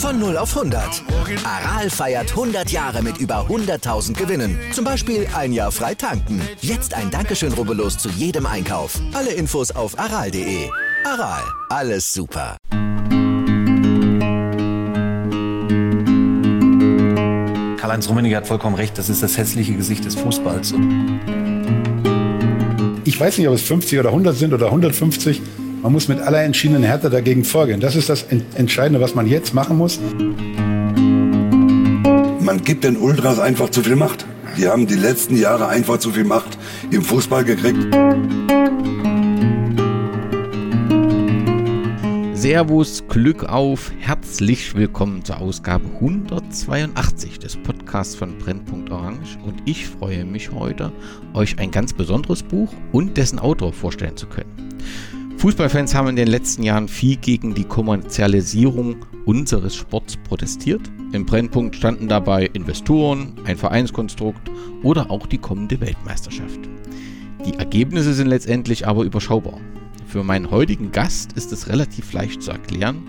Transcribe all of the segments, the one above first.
Von 0 auf 100. Aral feiert 100 Jahre mit über 100.000 Gewinnen. Zum Beispiel ein Jahr frei tanken. Jetzt ein Dankeschön, rubbellos zu jedem Einkauf. Alle Infos auf aral.de. Aral, alles super. Karl-Heinz Rummenigge hat vollkommen recht, das ist das hässliche Gesicht des Fußballs. Ich weiß nicht, ob es 50 oder 100 sind oder 150. Man muss mit aller entschiedenen Härte dagegen vorgehen. Das ist das Entscheidende, was man jetzt machen muss. Man gibt den Ultras einfach zu viel Macht. Die haben die letzten Jahre einfach zu viel Macht im Fußball gekriegt. Servus, Glück auf, herzlich willkommen zur Ausgabe 182 des Podcasts von Brennpunkt Orange und ich freue mich heute, euch ein ganz besonderes Buch und dessen Autor vorstellen zu können. Fußballfans haben in den letzten Jahren viel gegen die Kommerzialisierung unseres Sports protestiert. Im Brennpunkt standen dabei Investoren, ein Vereinskonstrukt oder auch die kommende Weltmeisterschaft. Die Ergebnisse sind letztendlich aber überschaubar. Für meinen heutigen Gast ist es relativ leicht zu erklären,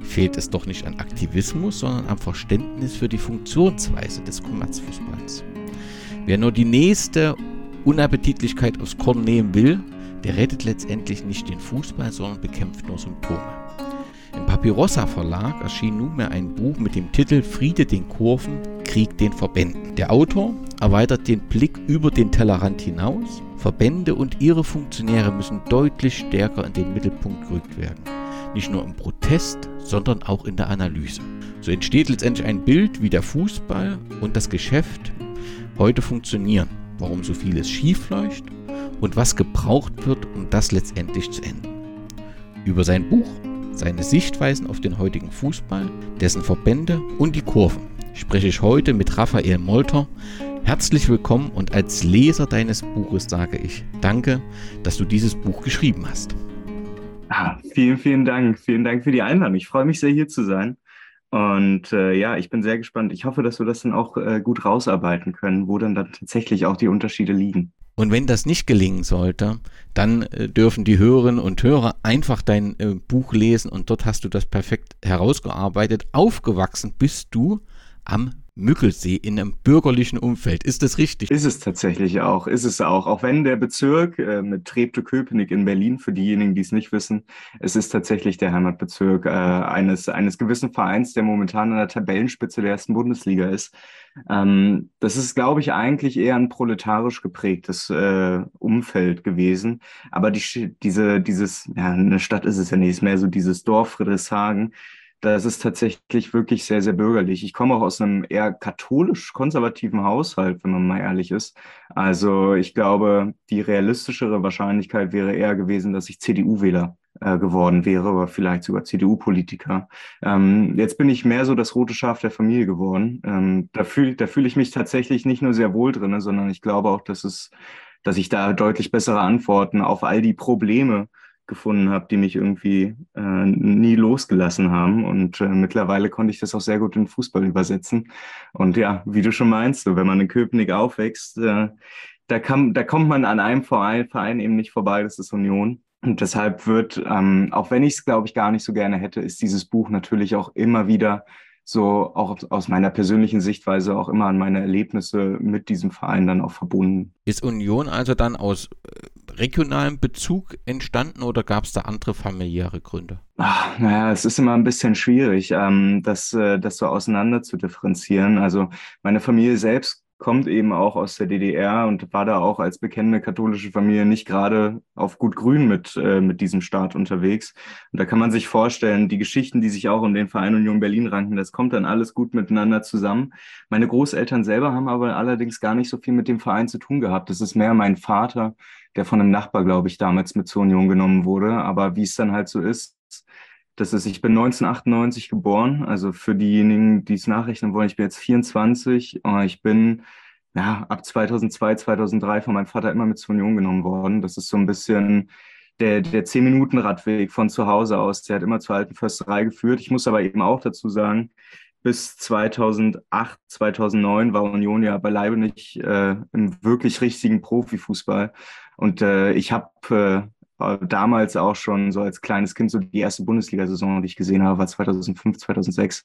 fehlt es doch nicht an Aktivismus, sondern am Verständnis für die Funktionsweise des Kommerzfußballs. Wer nur die nächste Unappetitlichkeit aufs Korn nehmen will, der rettet letztendlich nicht den Fußball, sondern bekämpft nur Symptome. Im Papyrossa Verlag erschien nunmehr ein Buch mit dem Titel Friede den Kurven, Krieg den Verbänden. Der Autor erweitert den Blick über den Tellerrand hinaus. Verbände und ihre Funktionäre müssen deutlich stärker in den Mittelpunkt gerückt werden. Nicht nur im Protest, sondern auch in der Analyse. So entsteht letztendlich ein Bild, wie der Fußball und das Geschäft heute funktionieren, warum so vieles schief und was gebraucht wird, um das letztendlich zu enden. Über sein Buch, seine Sichtweisen auf den heutigen Fußball, dessen Verbände und die Kurven spreche ich heute mit Raphael Molter. Herzlich willkommen und als Leser deines Buches sage ich danke, dass du dieses Buch geschrieben hast. Ah, vielen, vielen Dank. Vielen Dank für die Einladung. Ich freue mich sehr, hier zu sein. Und äh, ja, ich bin sehr gespannt. Ich hoffe, dass wir das dann auch äh, gut rausarbeiten können, wo dann, dann tatsächlich auch die Unterschiede liegen. Und wenn das nicht gelingen sollte, dann äh, dürfen die Hörerinnen und Hörer einfach dein äh, Buch lesen und dort hast du das perfekt herausgearbeitet. Aufgewachsen bist du am Mückelsee in einem bürgerlichen Umfeld. Ist das richtig? Ist es tatsächlich auch, ist es auch. Auch wenn der Bezirk äh, mit Treptow-Köpenick in Berlin, für diejenigen, die es nicht wissen, es ist tatsächlich der Heimatbezirk äh, eines, eines gewissen Vereins, der momentan an der Tabellenspitze der ersten Bundesliga ist. Ähm, das ist, glaube ich, eigentlich eher ein proletarisch geprägtes äh, Umfeld gewesen. Aber die, diese, dieses, ja, eine Stadt ist es ja nicht, ist mehr so dieses Dorf Friedrichshagen, das ist tatsächlich wirklich sehr, sehr bürgerlich. Ich komme auch aus einem eher katholisch-konservativen Haushalt, wenn man mal ehrlich ist. Also ich glaube, die realistischere Wahrscheinlichkeit wäre eher gewesen, dass ich CDU-Wähler äh, geworden wäre oder vielleicht sogar CDU-Politiker. Ähm, jetzt bin ich mehr so das rote Schaf der Familie geworden. Ähm, da fühle da fühl ich mich tatsächlich nicht nur sehr wohl drin, sondern ich glaube auch, dass es dass ich da deutlich bessere Antworten auf all die Probleme gefunden habe, die mich irgendwie äh, nie losgelassen haben. Und äh, mittlerweile konnte ich das auch sehr gut in Fußball übersetzen. Und ja, wie du schon meinst, so, wenn man in Köpenick aufwächst, äh, da, kann, da kommt man an einem Verein, Verein eben nicht vorbei, das ist Union. Und deshalb wird, ähm, auch wenn ich es, glaube ich, gar nicht so gerne hätte, ist dieses Buch natürlich auch immer wieder so auch aus meiner persönlichen Sichtweise auch immer an meine Erlebnisse mit diesem Verein dann auch verbunden. Ist Union also dann aus äh, regionalem Bezug entstanden oder gab es da andere familiäre Gründe? Ach, naja, es ist immer ein bisschen schwierig, ähm, das, äh, das so auseinander zu differenzieren. Also meine Familie selbst kommt eben auch aus der DDR und war da auch als bekennende katholische Familie nicht gerade auf gut grün mit, äh, mit diesem Staat unterwegs. Und da kann man sich vorstellen, die Geschichten, die sich auch um den Verein Union Berlin ranken, das kommt dann alles gut miteinander zusammen. Meine Großeltern selber haben aber allerdings gar nicht so viel mit dem Verein zu tun gehabt. Das ist mehr mein Vater, der von einem Nachbar, glaube ich, damals mit zur Union genommen wurde. Aber wie es dann halt so ist, Das ist, ich bin 1998 geboren. Also für diejenigen, die es nachrechnen wollen, ich bin jetzt 24. Ich bin ja ab 2002, 2003 von meinem Vater immer mit zur Union genommen worden. Das ist so ein bisschen der, der 10-Minuten-Radweg von zu Hause aus. Der hat immer zur alten Försterei geführt. Ich muss aber eben auch dazu sagen, bis 2008, 2009 war Union ja beileibe nicht äh, im wirklich richtigen Profifußball. Und äh, ich habe äh, damals auch schon so als kleines Kind so die erste Bundesliga-Saison, die ich gesehen habe, war 2005, 2006.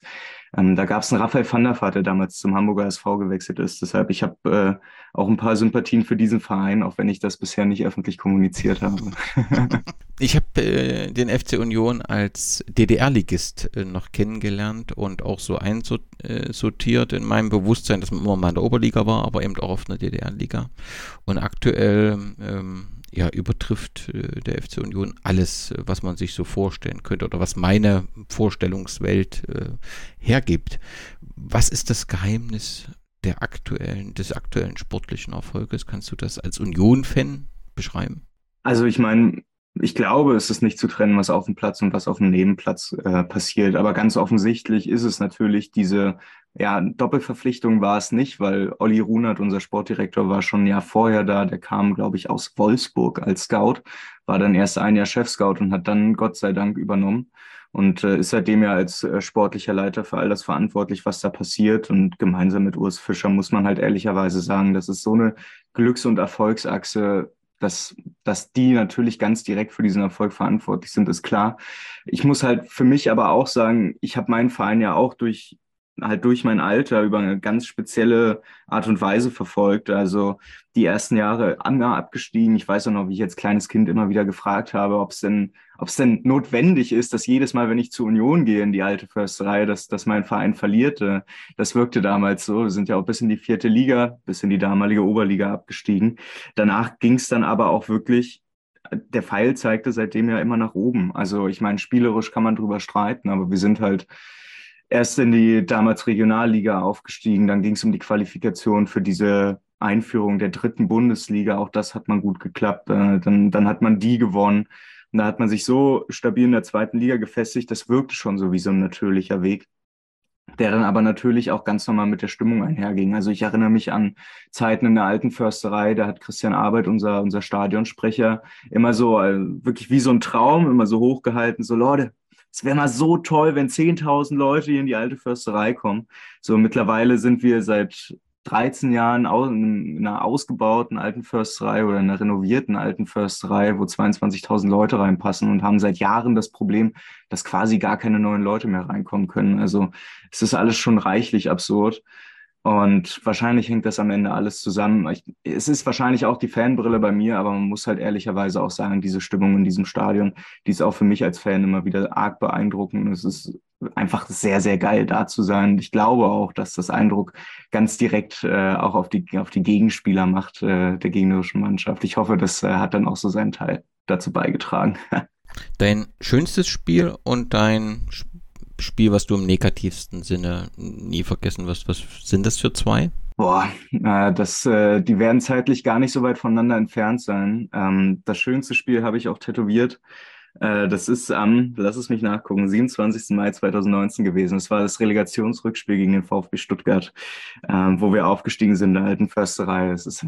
Ähm, da gab es einen Raphael van der Vaart, der damals zum Hamburger SV gewechselt ist. Deshalb, ich habe äh, auch ein paar Sympathien für diesen Verein, auch wenn ich das bisher nicht öffentlich kommuniziert habe. ich habe äh, den FC Union als DDR-Ligist äh, noch kennengelernt und auch so einsortiert in meinem Bewusstsein, dass man immer mal in der Oberliga war, aber eben auch auf einer DDR-Liga. Und aktuell ähm, ja, übertrifft äh, der FC Union alles, äh, was man sich so vorstellen könnte oder was meine Vorstellungswelt äh, hergibt. Was ist das Geheimnis der aktuellen, des aktuellen sportlichen Erfolges? Kannst du das als Union-Fan beschreiben? Also ich meine, ich glaube, es ist nicht zu trennen, was auf dem Platz und was auf dem Nebenplatz äh, passiert. Aber ganz offensichtlich ist es natürlich diese, ja, Doppelverpflichtung war es nicht, weil Olli Runert, unser Sportdirektor, war schon ein Jahr vorher da. Der kam, glaube ich, aus Wolfsburg als Scout, war dann erst ein Jahr Chefscout und hat dann Gott sei Dank übernommen und äh, ist seitdem ja als äh, sportlicher Leiter für all das verantwortlich, was da passiert. Und gemeinsam mit Urs Fischer muss man halt ehrlicherweise sagen, das ist so eine Glücks- und Erfolgsachse, dass, dass die natürlich ganz direkt für diesen Erfolg verantwortlich sind, ist klar. Ich muss halt für mich aber auch sagen, ich habe meinen Verein ja auch durch halt durch mein Alter über eine ganz spezielle Art und Weise verfolgt. Also die ersten Jahre Anger abgestiegen. Ich weiß auch noch, wie ich als kleines Kind immer wieder gefragt habe, ob es denn, ob denn notwendig ist, dass jedes Mal, wenn ich zur Union gehe in die alte Försterei, dass, dass mein Verein verlierte. Das wirkte damals so. Wir sind ja auch bis in die vierte Liga, bis in die damalige Oberliga abgestiegen. Danach ging es dann aber auch wirklich der Pfeil zeigte seitdem ja immer nach oben. Also ich meine, spielerisch kann man drüber streiten, aber wir sind halt erst in die damals Regionalliga aufgestiegen. Dann ging es um die Qualifikation für diese Einführung der dritten Bundesliga. Auch das hat man gut geklappt. Äh, dann, dann hat man die gewonnen. Und da hat man sich so stabil in der zweiten Liga gefestigt. Das wirkte schon so wie so ein natürlicher Weg, der dann aber natürlich auch ganz normal mit der Stimmung einherging. Also ich erinnere mich an Zeiten in der alten Försterei. Da hat Christian Arbeit, unser, unser Stadionsprecher, immer so äh, wirklich wie so ein Traum, immer so hochgehalten. So Leute, es wäre mal so toll, wenn 10.000 Leute hier in die alte Försterei kommen. So mittlerweile sind wir seit 13 Jahren in einer ausgebauten alten Försterei oder einer renovierten alten Försterei, wo 22.000 Leute reinpassen und haben seit Jahren das Problem, dass quasi gar keine neuen Leute mehr reinkommen können. Also es ist alles schon reichlich absurd. Und wahrscheinlich hängt das am Ende alles zusammen. Ich, es ist wahrscheinlich auch die Fanbrille bei mir, aber man muss halt ehrlicherweise auch sagen, diese Stimmung in diesem Stadion, die ist auch für mich als Fan immer wieder arg beeindruckend. Es ist einfach sehr, sehr geil da zu sein. Ich glaube auch, dass das Eindruck ganz direkt äh, auch auf die, auf die Gegenspieler macht äh, der gegnerischen Mannschaft. Ich hoffe, das äh, hat dann auch so seinen Teil dazu beigetragen. Dein schönstes Spiel und dein Spiel, was du im negativsten Sinne nie vergessen wirst. Was sind das für zwei? Boah, das, äh, die werden zeitlich gar nicht so weit voneinander entfernt sein. Ähm, das schönste Spiel habe ich auch tätowiert. Äh, das ist am, lass es mich nachgucken, 27. Mai 2019 gewesen. Das war das Relegationsrückspiel gegen den VfB Stuttgart, äh, wo wir aufgestiegen sind in der alten Försterei. Ist,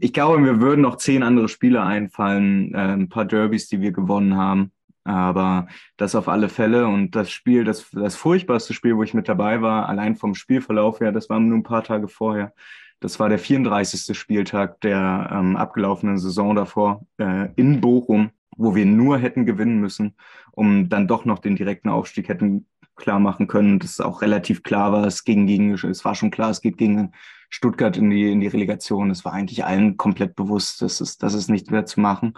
ich glaube, mir würden noch zehn andere Spiele einfallen, äh, ein paar Derbys, die wir gewonnen haben. Aber das auf alle Fälle und das Spiel, das, das furchtbarste Spiel, wo ich mit dabei war, allein vom Spielverlauf her, das war nur ein paar Tage vorher. Das war der 34. Spieltag der ähm, abgelaufenen Saison davor äh, in Bochum, wo wir nur hätten gewinnen müssen, um dann doch noch den direkten Aufstieg hätten klar machen können. Das auch relativ klar war, es ging gegen, es war schon klar, es geht gegen Stuttgart in die, in die Relegation. Es war eigentlich allen komplett bewusst, dass es, dass es nicht mehr zu machen.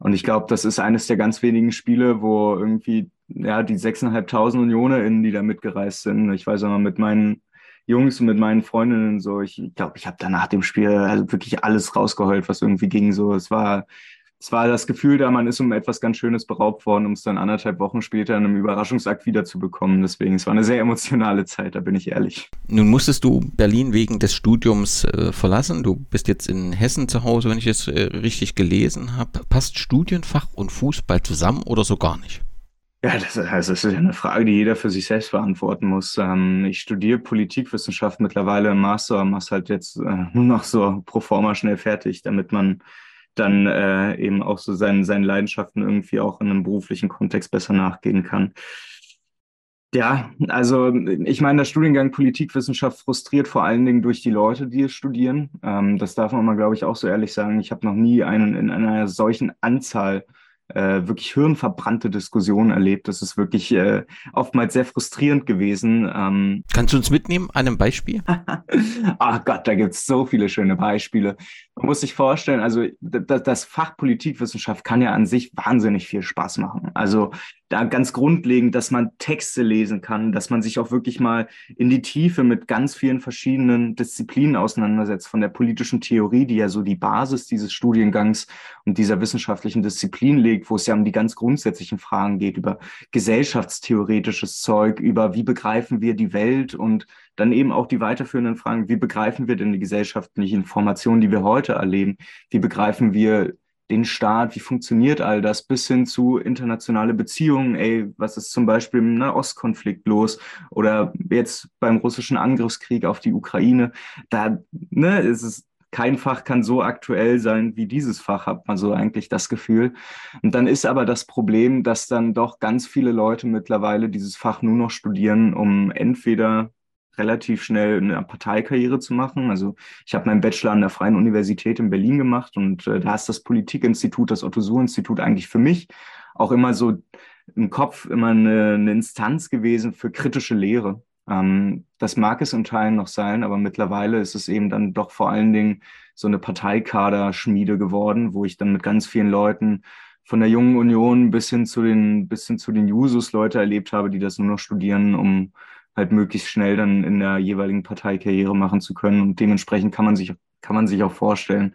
Und ich glaube, das ist eines der ganz wenigen Spiele, wo irgendwie ja die 6.500 UnionerInnen, die da mitgereist sind. Ich weiß auch noch mit meinen Jungs und mit meinen Freundinnen so, ich glaube, ich habe danach dem Spiel also wirklich alles rausgeheult, was irgendwie ging. So, es war es war das Gefühl da, man ist um etwas ganz Schönes beraubt worden, um es dann anderthalb Wochen später in einem Überraschungsakt wiederzubekommen. Deswegen, es war eine sehr emotionale Zeit, da bin ich ehrlich. Nun musstest du Berlin wegen des Studiums äh, verlassen. Du bist jetzt in Hessen zu Hause, wenn ich es äh, richtig gelesen habe. Passt Studienfach und Fußball zusammen oder so gar nicht? Ja, das, also das ist ja eine Frage, die jeder für sich selbst beantworten muss. Ähm, ich studiere Politikwissenschaft mittlerweile im Master, mach's halt jetzt äh, nur noch so pro forma schnell fertig, damit man dann äh, eben auch so seinen, seinen Leidenschaften irgendwie auch in einem beruflichen Kontext besser nachgehen kann. Ja, also ich meine, der Studiengang Politikwissenschaft frustriert vor allen Dingen durch die Leute, die es studieren. Ähm, das darf man mal, glaube ich, auch so ehrlich sagen. Ich habe noch nie einen in einer solchen Anzahl äh, wirklich hirnverbrannte Diskussionen erlebt. Das ist wirklich äh, oftmals sehr frustrierend gewesen. Ähm, Kannst du uns mitnehmen, einem Beispiel? Ach Gott, da gibt's so viele schöne Beispiele. Man muss sich vorstellen, also das Fach Politikwissenschaft kann ja an sich wahnsinnig viel Spaß machen. Also da ganz grundlegend, dass man Texte lesen kann, dass man sich auch wirklich mal in die Tiefe mit ganz vielen verschiedenen Disziplinen auseinandersetzt, von der politischen Theorie, die ja so die Basis dieses Studiengangs und dieser wissenschaftlichen Disziplin legt, wo es ja um die ganz grundsätzlichen Fragen geht, über gesellschaftstheoretisches Zeug, über wie begreifen wir die Welt und dann eben auch die weiterführenden Fragen, wie begreifen wir denn die gesellschaftlichen Informationen, die wir heute erleben, wie begreifen wir den Staat, wie funktioniert all das, bis hin zu internationale Beziehungen, ey, was ist zum Beispiel im Nahostkonflikt los? Oder jetzt beim russischen Angriffskrieg auf die Ukraine, da ne, ist es kein Fach kann so aktuell sein wie dieses Fach, hat man so eigentlich das Gefühl. Und dann ist aber das Problem, dass dann doch ganz viele Leute mittlerweile dieses Fach nur noch studieren, um entweder relativ schnell eine Parteikarriere zu machen. Also ich habe meinen Bachelor an der Freien Universität in Berlin gemacht und äh, da ist das Politikinstitut, das Otto-Suhr-Institut eigentlich für mich auch immer so im Kopf immer eine, eine Instanz gewesen für kritische Lehre. Ähm, das mag es in Teilen noch sein, aber mittlerweile ist es eben dann doch vor allen Dingen so eine Parteikaderschmiede geworden, wo ich dann mit ganz vielen Leuten von der jungen Union bis hin zu den, bis hin zu den Jusos Leute erlebt habe, die das nur noch studieren, um halt möglichst schnell dann in der jeweiligen Partei Karriere machen zu können. Und dementsprechend kann man sich, kann man sich auch vorstellen,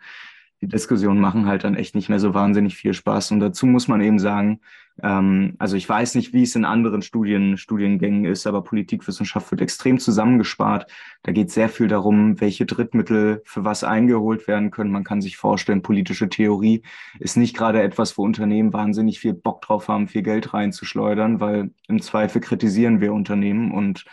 die Diskussionen machen halt dann echt nicht mehr so wahnsinnig viel Spaß. Und dazu muss man eben sagen, ähm, also ich weiß nicht, wie es in anderen Studien, Studiengängen ist, aber Politikwissenschaft wird extrem zusammengespart. Da geht sehr viel darum, welche Drittmittel für was eingeholt werden können. Man kann sich vorstellen, politische Theorie ist nicht gerade etwas, wo Unternehmen wahnsinnig viel Bock drauf haben, viel Geld reinzuschleudern, weil im Zweifel kritisieren wir Unternehmen und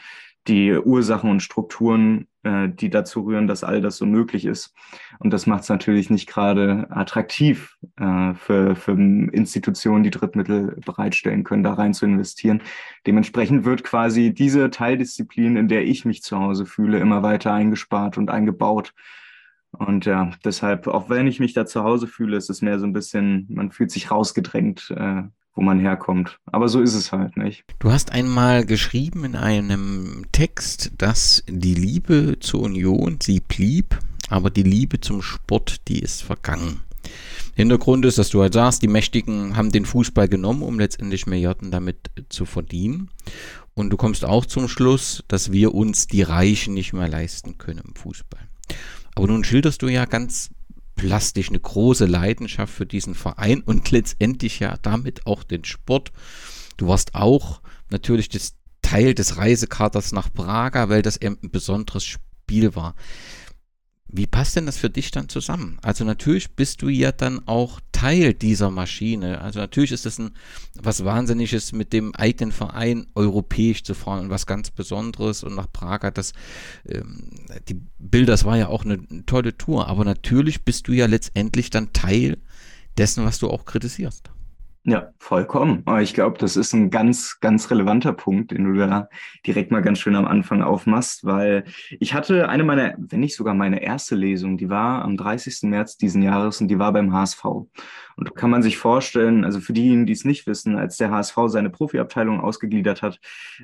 die Ursachen und Strukturen, äh, die dazu rühren, dass all das so möglich ist. Und das macht es natürlich nicht gerade attraktiv äh, für, für Institutionen, die Drittmittel bereitstellen können, da rein zu investieren. Dementsprechend wird quasi diese Teildisziplin, in der ich mich zu Hause fühle, immer weiter eingespart und eingebaut. Und ja, deshalb, auch wenn ich mich da zu Hause fühle, ist es mehr so ein bisschen, man fühlt sich rausgedrängt äh, wo man herkommt. Aber so ist es halt nicht. Du hast einmal geschrieben in einem Text, dass die Liebe zur Union, sie blieb, aber die Liebe zum Sport, die ist vergangen. Hintergrund ist, dass du halt sagst, die Mächtigen haben den Fußball genommen, um letztendlich Milliarden damit zu verdienen. Und du kommst auch zum Schluss, dass wir uns die Reichen nicht mehr leisten können im Fußball. Aber nun schilderst du ja ganz plastisch eine große Leidenschaft für diesen Verein und letztendlich ja damit auch den Sport. Du warst auch natürlich das Teil des Reisekaters nach Praga, weil das eben ein besonderes Spiel war. Wie passt denn das für dich dann zusammen? Also natürlich bist du ja dann auch Teil dieser Maschine. Also natürlich ist es ein was Wahnsinniges, mit dem eigenen Verein europäisch zu fahren und was ganz Besonderes. Und nach Prag hat das, ähm, die Bilder, das war ja auch eine tolle Tour. Aber natürlich bist du ja letztendlich dann Teil dessen, was du auch kritisierst. Ja, vollkommen. Aber ich glaube, das ist ein ganz, ganz relevanter Punkt, den du da direkt mal ganz schön am Anfang aufmachst, weil ich hatte eine meiner, wenn nicht sogar meine erste Lesung, die war am 30. März diesen Jahres und die war beim HSV. Und kann man sich vorstellen, also für diejenigen, die es nicht wissen, als der HSV seine Profiabteilung ausgegliedert hat,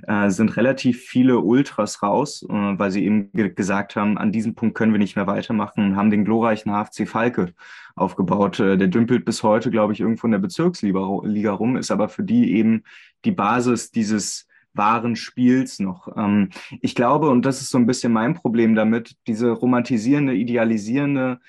äh, sind relativ viele Ultras raus, äh, weil sie eben ge gesagt haben, an diesem Punkt können wir nicht mehr weitermachen und haben den glorreichen HFC Falke aufgebaut. Äh, der dümpelt bis heute, glaube ich, irgendwo in der Bezirksliga rum, ist aber für die eben die Basis dieses wahren Spiels noch. Ähm, ich glaube, und das ist so ein bisschen mein Problem damit, diese romantisierende, idealisierende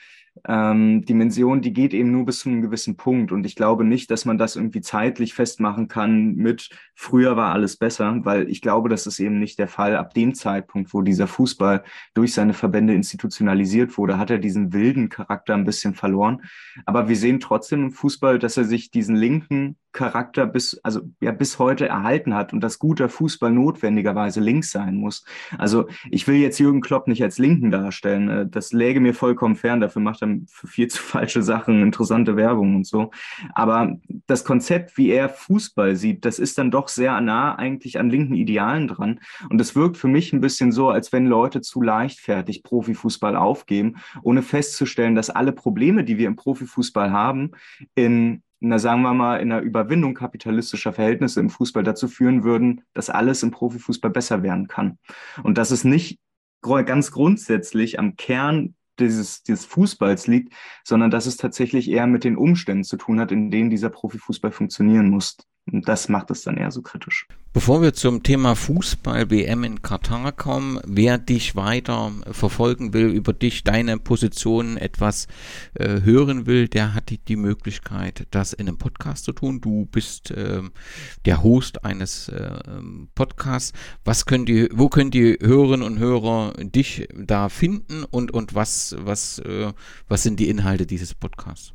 ähm, Dimension, die geht eben nur bis zu einem gewissen Punkt. Und ich glaube nicht, dass man das irgendwie zeitlich festmachen kann mit früher war alles besser, weil ich glaube, das ist eben nicht der Fall. Ab dem Zeitpunkt, wo dieser Fußball durch seine Verbände institutionalisiert wurde, hat er diesen wilden Charakter ein bisschen verloren. Aber wir sehen trotzdem im Fußball, dass er sich diesen linken Charakter bis, also ja, bis heute erhalten hat und dass guter Fußball notwendigerweise links sein muss. Also ich will jetzt Jürgen Klopp nicht als Linken darstellen. Äh, das läge mir vollkommen fern. Dafür macht er für viel zu falsche Sachen, interessante Werbung und so. Aber das Konzept, wie er Fußball sieht, das ist dann doch sehr nah eigentlich an linken Idealen dran. Und es wirkt für mich ein bisschen so, als wenn Leute zu leichtfertig Profifußball aufgeben, ohne festzustellen, dass alle Probleme, die wir im Profifußball haben, in na sagen wir mal, in der Überwindung kapitalistischer Verhältnisse im Fußball dazu führen würden, dass alles im Profifußball besser werden kann. Und dass es nicht ganz grundsätzlich am Kern dieses, dieses Fußballs liegt, sondern dass es tatsächlich eher mit den Umständen zu tun hat, in denen dieser Profifußball funktionieren muss. Das macht es dann eher so kritisch. Bevor wir zum Thema Fußball WM in Katar kommen, wer dich weiter verfolgen will, über dich, deine Position etwas äh, hören will, der hat die, die, Möglichkeit, das in einem Podcast zu tun. Du bist äh, der Host eines äh, Podcasts. Was können die, wo können die Hörerinnen und Hörer dich da finden und, und was, was, äh, was sind die Inhalte dieses Podcasts?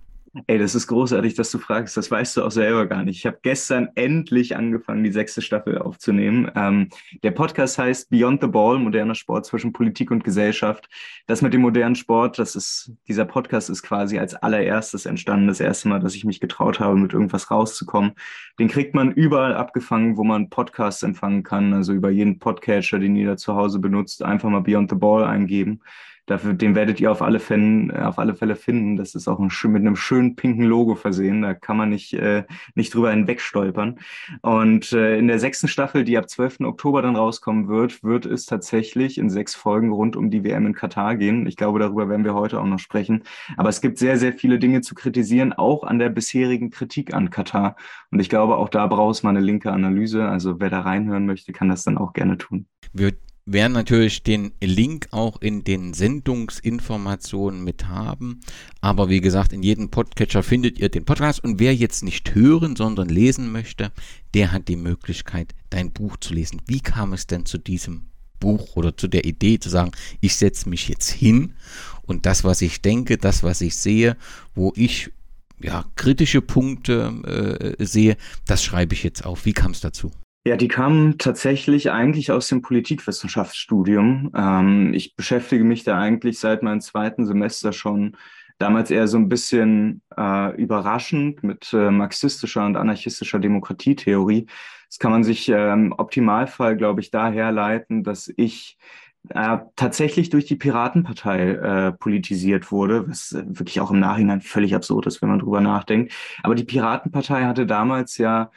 Ey, das ist großartig, dass du fragst. Das weißt du auch selber gar nicht. Ich habe gestern endlich angefangen, die sechste Staffel aufzunehmen. Ähm, der Podcast heißt Beyond the Ball, moderner Sport zwischen Politik und Gesellschaft. Das mit dem modernen Sport, das ist, dieser Podcast ist quasi als allererstes entstanden. Das erste Mal, dass ich mich getraut habe, mit irgendwas rauszukommen. Den kriegt man überall abgefangen, wo man Podcasts empfangen kann. Also über jeden Podcatcher, den jeder zu Hause benutzt, einfach mal Beyond the Ball eingeben. Dafür, den werdet ihr auf alle, Fälle, auf alle Fälle finden. Das ist auch ein, mit einem schönen pinken Logo versehen. Da kann man nicht, äh, nicht drüber hinwegstolpern. Und äh, in der sechsten Staffel, die ab 12. Oktober dann rauskommen wird, wird es tatsächlich in sechs Folgen rund um die WM in Katar gehen. Ich glaube, darüber werden wir heute auch noch sprechen. Aber es gibt sehr, sehr viele Dinge zu kritisieren, auch an der bisherigen Kritik an Katar. Und ich glaube, auch da braucht es mal eine linke Analyse. Also wer da reinhören möchte, kann das dann auch gerne tun. Wir werden natürlich den Link auch in den Sendungsinformationen mit haben. Aber wie gesagt, in jedem Podcatcher findet ihr den Podcast. Und wer jetzt nicht hören, sondern lesen möchte, der hat die Möglichkeit, dein Buch zu lesen. Wie kam es denn zu diesem Buch oder zu der Idee zu sagen, ich setze mich jetzt hin und das, was ich denke, das, was ich sehe, wo ich ja, kritische Punkte äh, sehe, das schreibe ich jetzt auf. Wie kam es dazu? Ja, die kamen tatsächlich eigentlich aus dem Politikwissenschaftsstudium. Ähm, ich beschäftige mich da eigentlich seit meinem zweiten Semester schon damals eher so ein bisschen äh, überraschend mit äh, marxistischer und anarchistischer Demokratietheorie. Das kann man sich äh, im Optimalfall, glaube ich, daher leiten, dass ich äh, tatsächlich durch die Piratenpartei äh, politisiert wurde, was wirklich auch im Nachhinein völlig absurd ist, wenn man drüber nachdenkt. Aber die Piratenpartei hatte damals ja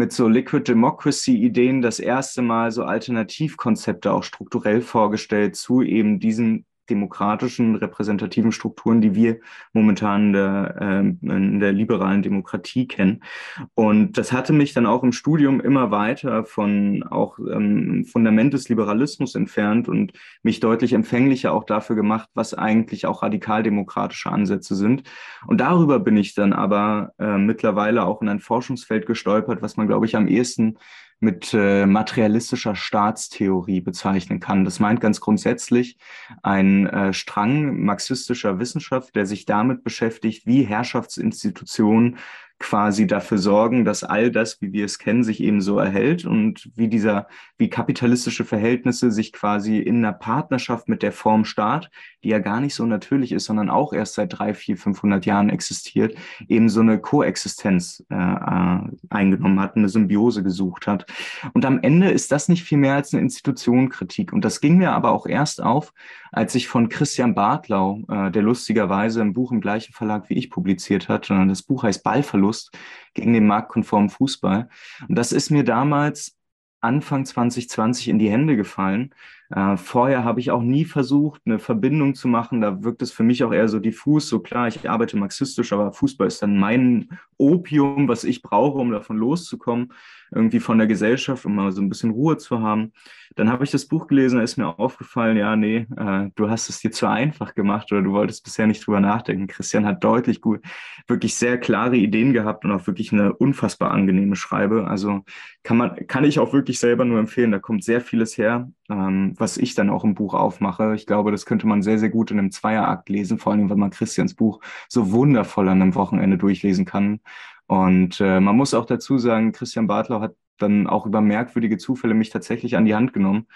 mit so Liquid Democracy-Ideen das erste Mal so Alternativkonzepte auch strukturell vorgestellt zu eben diesen demokratischen, repräsentativen Strukturen, die wir momentan in der, äh, in der liberalen Demokratie kennen. Und das hatte mich dann auch im Studium immer weiter von auch ähm, Fundament des Liberalismus entfernt und mich deutlich empfänglicher auch dafür gemacht, was eigentlich auch radikaldemokratische Ansätze sind. Und darüber bin ich dann aber äh, mittlerweile auch in ein Forschungsfeld gestolpert, was man, glaube ich, am ehesten mit äh, materialistischer Staatstheorie bezeichnen kann. Das meint ganz grundsätzlich ein äh, Strang marxistischer Wissenschaft, der sich damit beschäftigt, wie Herrschaftsinstitutionen quasi dafür sorgen, dass all das, wie wir es kennen, sich eben so erhält und wie dieser, wie kapitalistische Verhältnisse sich quasi in einer Partnerschaft mit der Form Staat, die ja gar nicht so natürlich ist, sondern auch erst seit drei, vier, 500 Jahren existiert, eben so eine Koexistenz äh, äh, eingenommen hat, eine Symbiose gesucht hat. Und am Ende ist das nicht viel mehr als eine Institutionenkritik. Und das ging mir aber auch erst auf, als ich von Christian Bartlau, äh, der lustigerweise ein Buch im gleichen Verlag wie ich publiziert hat, äh, das Buch heißt Ballverlust gegen den marktkonformen Fußball. Und das ist mir damals Anfang 2020 in die Hände gefallen. Äh, vorher habe ich auch nie versucht, eine Verbindung zu machen. Da wirkt es für mich auch eher so diffus. So klar, ich arbeite marxistisch, aber Fußball ist dann mein Opium, was ich brauche, um davon loszukommen, irgendwie von der Gesellschaft, um mal so ein bisschen Ruhe zu haben. Dann habe ich das Buch gelesen, da ist mir aufgefallen, ja, nee, äh, du hast es dir zu einfach gemacht oder du wolltest bisher nicht drüber nachdenken. Christian hat deutlich gut, wirklich sehr klare Ideen gehabt und auch wirklich eine unfassbar angenehme Schreibe. Also kann man, kann ich auch wirklich selber nur empfehlen. Da kommt sehr vieles her ähm, was ich dann auch im Buch aufmache. Ich glaube, das könnte man sehr, sehr gut in einem Zweierakt lesen, vor allem, wenn man Christians Buch so wundervoll an einem Wochenende durchlesen kann. Und äh, man muss auch dazu sagen, Christian Bartlau hat dann auch über merkwürdige Zufälle mich tatsächlich an die Hand genommen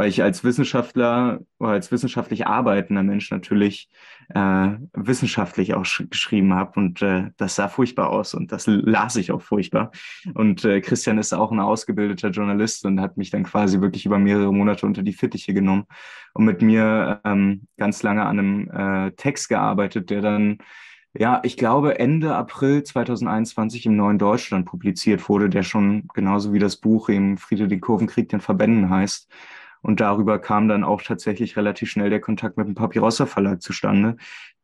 weil ich als Wissenschaftler oder als wissenschaftlich arbeitender Mensch natürlich äh, wissenschaftlich auch geschrieben habe und äh, das sah furchtbar aus und das las ich auch furchtbar. Und äh, Christian ist auch ein ausgebildeter Journalist und hat mich dann quasi wirklich über mehrere Monate unter die Fittiche genommen und mit mir ähm, ganz lange an einem äh, Text gearbeitet, der dann ja, ich glaube, Ende April 2021 im Neuen Deutschland publiziert wurde, der schon genauso wie das Buch eben Friede den Kurvenkrieg den Verbänden heißt. Und darüber kam dann auch tatsächlich relativ schnell der Kontakt mit dem Papyrossa Verlag zustande,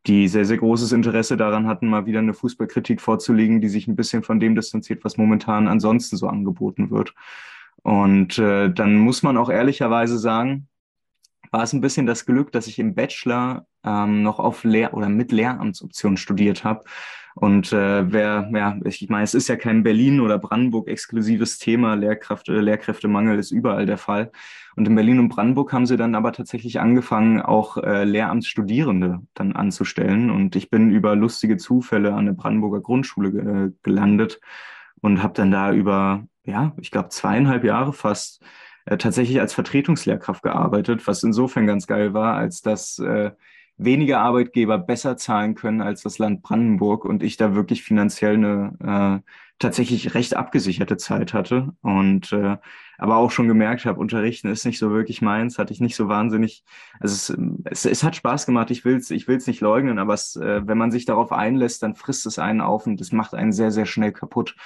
die sehr, sehr großes Interesse daran hatten, mal wieder eine Fußballkritik vorzulegen, die sich ein bisschen von dem distanziert, was momentan ansonsten so angeboten wird. Und äh, dann muss man auch ehrlicherweise sagen, war es ein bisschen das Glück, dass ich im Bachelor ähm, noch auf Lehr- oder mit Lehramtsoption studiert habe und äh, wer, ja, ich meine, es ist ja kein Berlin oder Brandenburg exklusives Thema. Lehrkraft, äh, Lehrkräftemangel ist überall der Fall. Und in Berlin und Brandenburg haben sie dann aber tatsächlich angefangen, auch äh, Lehramtsstudierende dann anzustellen. Und ich bin über lustige Zufälle an der Brandenburger Grundschule äh, gelandet und habe dann da über, ja, ich glaube zweieinhalb Jahre fast äh, tatsächlich als Vertretungslehrkraft gearbeitet, was insofern ganz geil war, als dass äh, wenige Arbeitgeber besser zahlen können als das Land Brandenburg und ich da wirklich finanziell eine äh, tatsächlich recht abgesicherte Zeit hatte und äh, aber auch schon gemerkt habe, unterrichten ist nicht so wirklich meins, hatte ich nicht so wahnsinnig, also es, es, es hat Spaß gemacht, ich will es ich will's nicht leugnen, aber es, äh, wenn man sich darauf einlässt, dann frisst es einen auf und das macht einen sehr, sehr schnell kaputt.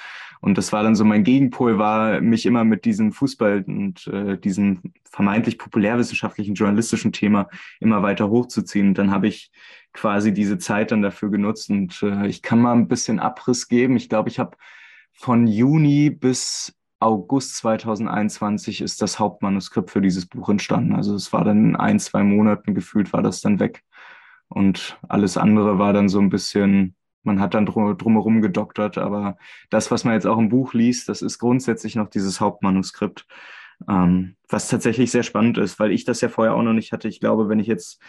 Und das war dann so mein Gegenpol, war mich immer mit diesem Fußball und äh, diesem vermeintlich populärwissenschaftlichen journalistischen Thema immer weiter hochzuziehen. Und dann habe ich quasi diese Zeit dann dafür genutzt und äh, ich kann mal ein bisschen Abriss geben. Ich glaube, ich habe von Juni bis August 2021 ist das Hauptmanuskript für dieses Buch entstanden. Also es war dann in ein, zwei Monaten gefühlt, war das dann weg. Und alles andere war dann so ein bisschen man hat dann drum, drumherum gedoktert, aber das, was man jetzt auch im Buch liest, das ist grundsätzlich noch dieses Hauptmanuskript, ähm, was tatsächlich sehr spannend ist, weil ich das ja vorher auch noch nicht hatte. Ich glaube, wenn ich jetzt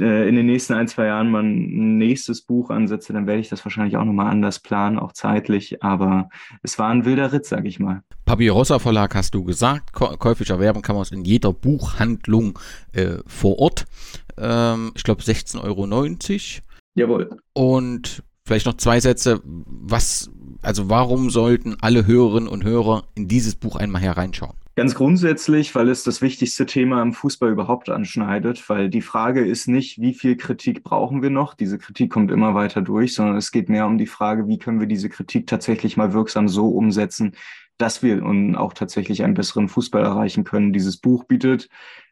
äh, in den nächsten ein, zwei Jahren mal ein nächstes Buch ansetze, dann werde ich das wahrscheinlich auch nochmal anders planen, auch zeitlich, aber es war ein wilder Ritt, sage ich mal. Papierossa Verlag hast du gesagt, käuflich erwerben kann man es in jeder Buchhandlung äh, vor Ort. Ähm, ich glaube 16,90 Euro. Jawohl. Und Vielleicht noch zwei Sätze. Was, also warum sollten alle Hörerinnen und Hörer in dieses Buch einmal hereinschauen? Ganz grundsätzlich, weil es das wichtigste Thema im Fußball überhaupt anschneidet, weil die Frage ist nicht, wie viel Kritik brauchen wir noch? Diese Kritik kommt immer weiter durch, sondern es geht mehr um die Frage, wie können wir diese Kritik tatsächlich mal wirksam so umsetzen, dass wir auch tatsächlich einen besseren Fußball erreichen können. Dieses Buch bietet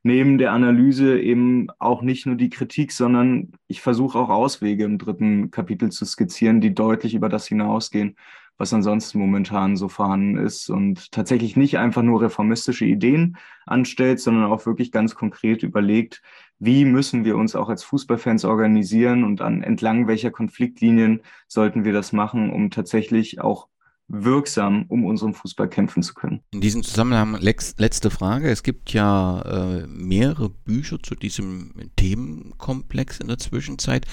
neben der Analyse eben auch nicht nur die Kritik, sondern ich versuche auch Auswege im dritten Kapitel zu skizzieren, die deutlich über das hinausgehen, was ansonsten momentan so vorhanden ist und tatsächlich nicht einfach nur reformistische Ideen anstellt, sondern auch wirklich ganz konkret überlegt, wie müssen wir uns auch als Fußballfans organisieren und an entlang welcher Konfliktlinien sollten wir das machen, um tatsächlich auch wirksam, um unseren Fußball kämpfen zu können. In diesem Zusammenhang letzte Frage. Es gibt ja äh, mehrere Bücher zu diesem Themenkomplex in der Zwischenzeit.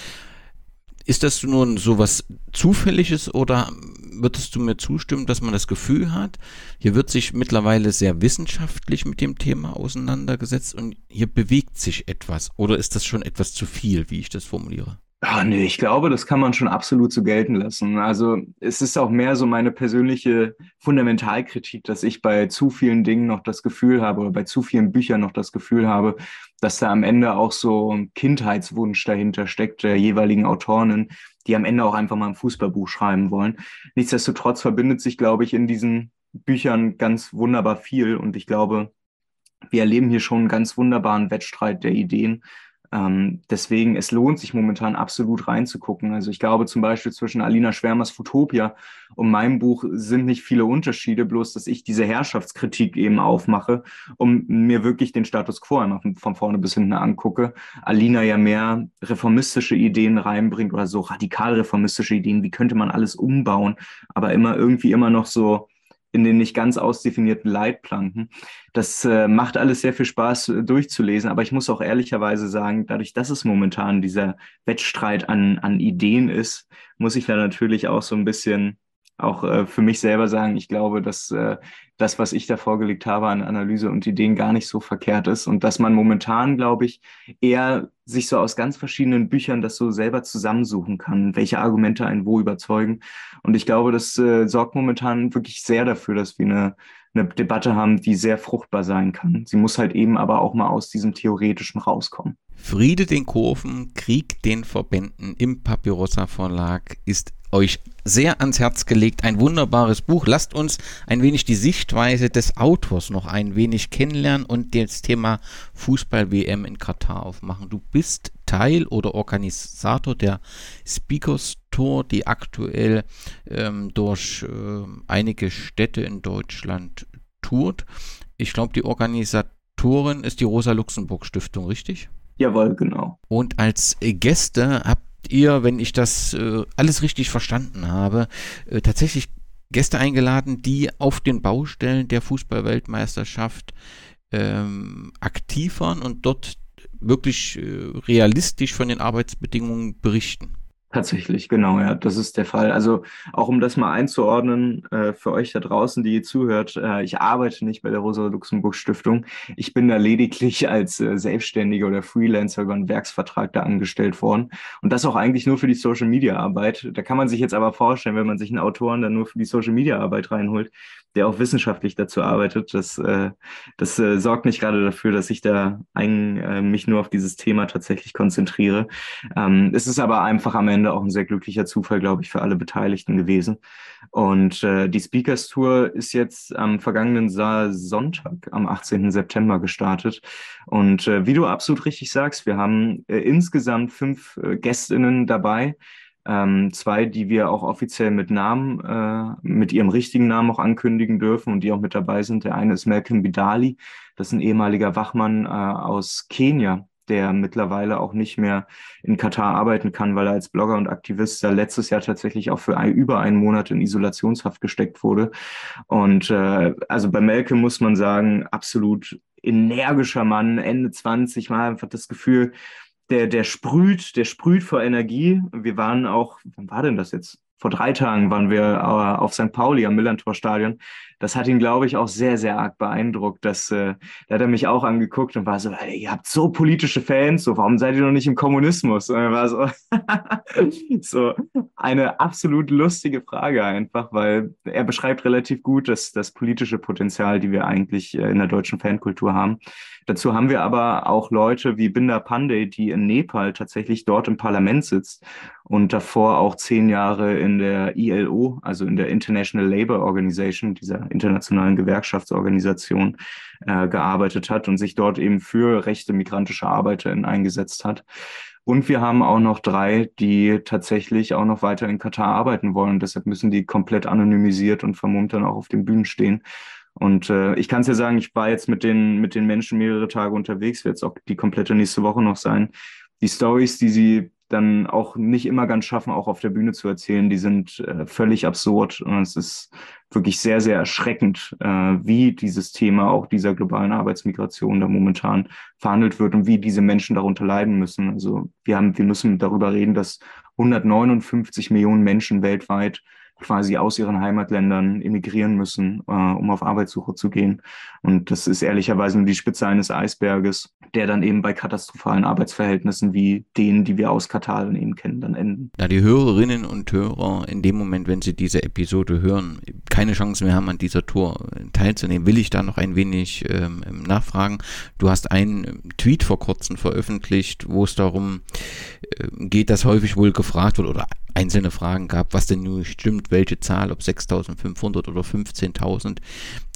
Ist das nur so was Zufälliges oder würdest du mir zustimmen, dass man das Gefühl hat, hier wird sich mittlerweile sehr wissenschaftlich mit dem Thema auseinandergesetzt und hier bewegt sich etwas? Oder ist das schon etwas zu viel, wie ich das formuliere? Ah, nee, ich glaube, das kann man schon absolut so gelten lassen. Also es ist auch mehr so meine persönliche Fundamentalkritik, dass ich bei zu vielen Dingen noch das Gefühl habe oder bei zu vielen Büchern noch das Gefühl habe, dass da am Ende auch so ein Kindheitswunsch dahinter steckt der jeweiligen Autorinnen, die am Ende auch einfach mal ein Fußballbuch schreiben wollen. Nichtsdestotrotz verbindet sich, glaube ich, in diesen Büchern ganz wunderbar viel und ich glaube, wir erleben hier schon einen ganz wunderbaren Wettstreit der Ideen ähm, deswegen, es lohnt sich momentan absolut reinzugucken. Also ich glaube zum Beispiel zwischen Alina Schwärmers Futopia und meinem Buch sind nicht viele Unterschiede, bloß dass ich diese Herrschaftskritik eben aufmache, um mir wirklich den Status quo einmal von, von vorne bis hinten angucke. Alina ja mehr reformistische Ideen reinbringt oder so radikal reformistische Ideen, wie könnte man alles umbauen, aber immer irgendwie immer noch so in den nicht ganz ausdefinierten Leitplanken. Das äh, macht alles sehr viel Spaß äh, durchzulesen, aber ich muss auch ehrlicherweise sagen, dadurch, dass es momentan dieser Wettstreit an, an Ideen ist, muss ich da natürlich auch so ein bisschen auch äh, für mich selber sagen, ich glaube, dass äh, das, was ich da vorgelegt habe an Analyse und Ideen gar nicht so verkehrt ist und dass man momentan, glaube ich, eher sich so aus ganz verschiedenen Büchern das so selber zusammensuchen kann, welche Argumente einen wo überzeugen. Und ich glaube, das äh, sorgt momentan wirklich sehr dafür, dass wir eine, eine Debatte haben, die sehr fruchtbar sein kann. Sie muss halt eben aber auch mal aus diesem Theoretischen rauskommen. Friede den Kurven, Krieg den Verbänden im Papyrossa Verlag ist euch sehr ans Herz gelegt. Ein wunderbares Buch. Lasst uns ein wenig die Sichtweise des Autors noch ein wenig kennenlernen und das Thema Fußball-WM in Katar aufmachen. Du bist Teil oder Organisator der Speakers Tour, die aktuell ähm, durch äh, einige Städte in Deutschland tourt. Ich glaube, die Organisatorin ist die Rosa-Luxemburg-Stiftung, richtig? Jawohl, genau. Und als Gäste habt ihr, wenn ich das äh, alles richtig verstanden habe, äh, tatsächlich Gäste eingeladen, die auf den Baustellen der Fußballweltmeisterschaft ähm, aktiv waren und dort wirklich äh, realistisch von den Arbeitsbedingungen berichten. Tatsächlich, genau, ja, das ist der Fall. Also auch um das mal einzuordnen äh, für euch da draußen, die ihr zuhört, äh, ich arbeite nicht bei der Rosa-Luxemburg-Stiftung. Ich bin da lediglich als äh, Selbstständiger oder Freelancer über einen Werksvertrag da angestellt worden. Und das auch eigentlich nur für die Social-Media-Arbeit. Da kann man sich jetzt aber vorstellen, wenn man sich einen Autoren dann nur für die Social-Media-Arbeit reinholt, der auch wissenschaftlich dazu arbeitet. Das, äh, das äh, sorgt nicht gerade dafür, dass ich da ein, äh, mich nur auf dieses Thema tatsächlich konzentriere. Ähm, es ist aber einfach am Ende auch ein sehr glücklicher Zufall, glaube ich, für alle Beteiligten gewesen. Und äh, die Speakers Tour ist jetzt am vergangenen Sonntag, am 18. September gestartet. Und äh, wie du absolut richtig sagst, wir haben äh, insgesamt fünf äh, Gästinnen dabei ähm, zwei, die wir auch offiziell mit Namen, äh, mit ihrem richtigen Namen auch ankündigen dürfen und die auch mit dabei sind. Der eine ist Malcolm Bidali, das ist ein ehemaliger Wachmann äh, aus Kenia, der mittlerweile auch nicht mehr in Katar arbeiten kann, weil er als Blogger und Aktivist da letztes Jahr tatsächlich auch für ein, über einen Monat in Isolationshaft gesteckt wurde. Und äh, also bei Melke muss man sagen, absolut energischer Mann, Ende 20, mal einfach das Gefühl, der, der sprüht, der sprüht vor Energie. Wir waren auch, wann war denn das jetzt? Vor drei Tagen waren wir äh, auf St. Pauli am Millantor-Stadion. Das hat ihn, glaube ich, auch sehr, sehr arg beeindruckt. Dass, äh, da hat er mich auch angeguckt und war so, hey, ihr habt so politische Fans, so warum seid ihr noch nicht im Kommunismus? Und er war so, so eine absolut lustige Frage einfach, weil er beschreibt relativ gut das, das politische Potenzial, die wir eigentlich äh, in der deutschen Fankultur haben. Dazu haben wir aber auch Leute wie Binder Pandey, die in Nepal tatsächlich dort im Parlament sitzt und davor auch zehn Jahre in der ILO, also in der International Labour Organization, dieser internationalen Gewerkschaftsorganisation, äh, gearbeitet hat und sich dort eben für Rechte migrantischer ArbeiterInnen eingesetzt hat. Und wir haben auch noch drei, die tatsächlich auch noch weiter in Katar arbeiten wollen. Deshalb müssen die komplett anonymisiert und vermummt dann auch auf den Bühnen stehen. Und äh, ich kann es ja sagen, ich war jetzt mit den, mit den Menschen mehrere Tage unterwegs, wird es auch die komplette nächste Woche noch sein. Die Stories, die sie dann auch nicht immer ganz schaffen, auch auf der Bühne zu erzählen, die sind äh, völlig absurd. Und es ist wirklich sehr, sehr erschreckend, äh, wie dieses Thema auch dieser globalen Arbeitsmigration da momentan verhandelt wird und wie diese Menschen darunter leiden müssen. Also wir haben, wir müssen darüber reden, dass 159 Millionen Menschen weltweit quasi aus ihren Heimatländern emigrieren müssen, äh, um auf Arbeitssuche zu gehen. Und das ist ehrlicherweise nur die Spitze eines Eisberges, der dann eben bei katastrophalen Arbeitsverhältnissen wie denen, die wir aus Katar dann eben kennen, dann enden. Da die Hörerinnen und Hörer in dem Moment, wenn sie diese Episode hören, keine Chance mehr haben, an dieser Tour teilzunehmen, will ich da noch ein wenig ähm, nachfragen. Du hast einen Tweet vor kurzem veröffentlicht, wo es darum äh, geht, dass häufig wohl gefragt wird oder einzelne Fragen gab, was denn nun stimmt, welche Zahl, ob 6.500 oder 15.000,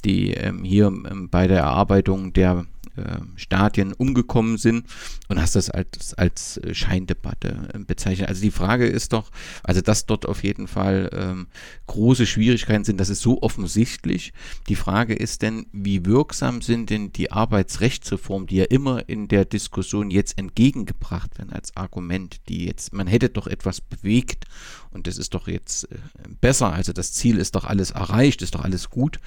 die ähm, hier ähm, bei der Erarbeitung der äh, Stadien umgekommen sind und hast das als, als Scheindebatte äh, bezeichnet. Also die Frage ist doch, also dass dort auf jeden Fall ähm, große Schwierigkeiten sind, das ist so offensichtlich. Die Frage ist denn, wie wirksam sind denn die Arbeitsrechtsreformen, die ja immer in der Diskussion jetzt entgegengebracht werden als Argument, die jetzt, man hätte doch etwas bewegt und das ist doch jetzt äh, besser, also das Ziel ist doch alles erreicht, ist doch alles gut.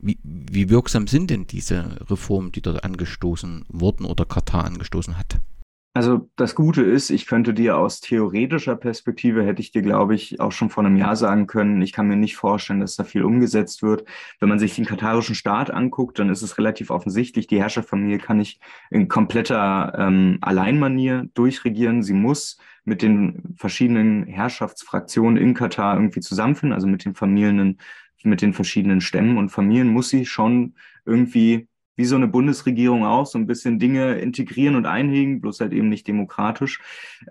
Wie, wie wirksam sind denn diese Reformen, die dort angestoßen wurden oder Katar angestoßen hat? Also das Gute ist, ich könnte dir aus theoretischer Perspektive, hätte ich dir, glaube ich, auch schon vor einem Jahr sagen können, ich kann mir nicht vorstellen, dass da viel umgesetzt wird. Wenn man sich den katarischen Staat anguckt, dann ist es relativ offensichtlich, die Herrscherfamilie kann nicht in kompletter ähm, Alleinmanier durchregieren. Sie muss mit den verschiedenen Herrschaftsfraktionen in Katar irgendwie zusammenfinden, also mit den Familien, mit den verschiedenen Stämmen. Und Familien muss sie schon irgendwie wie so eine Bundesregierung auch, so ein bisschen Dinge integrieren und einhegen, bloß halt eben nicht demokratisch.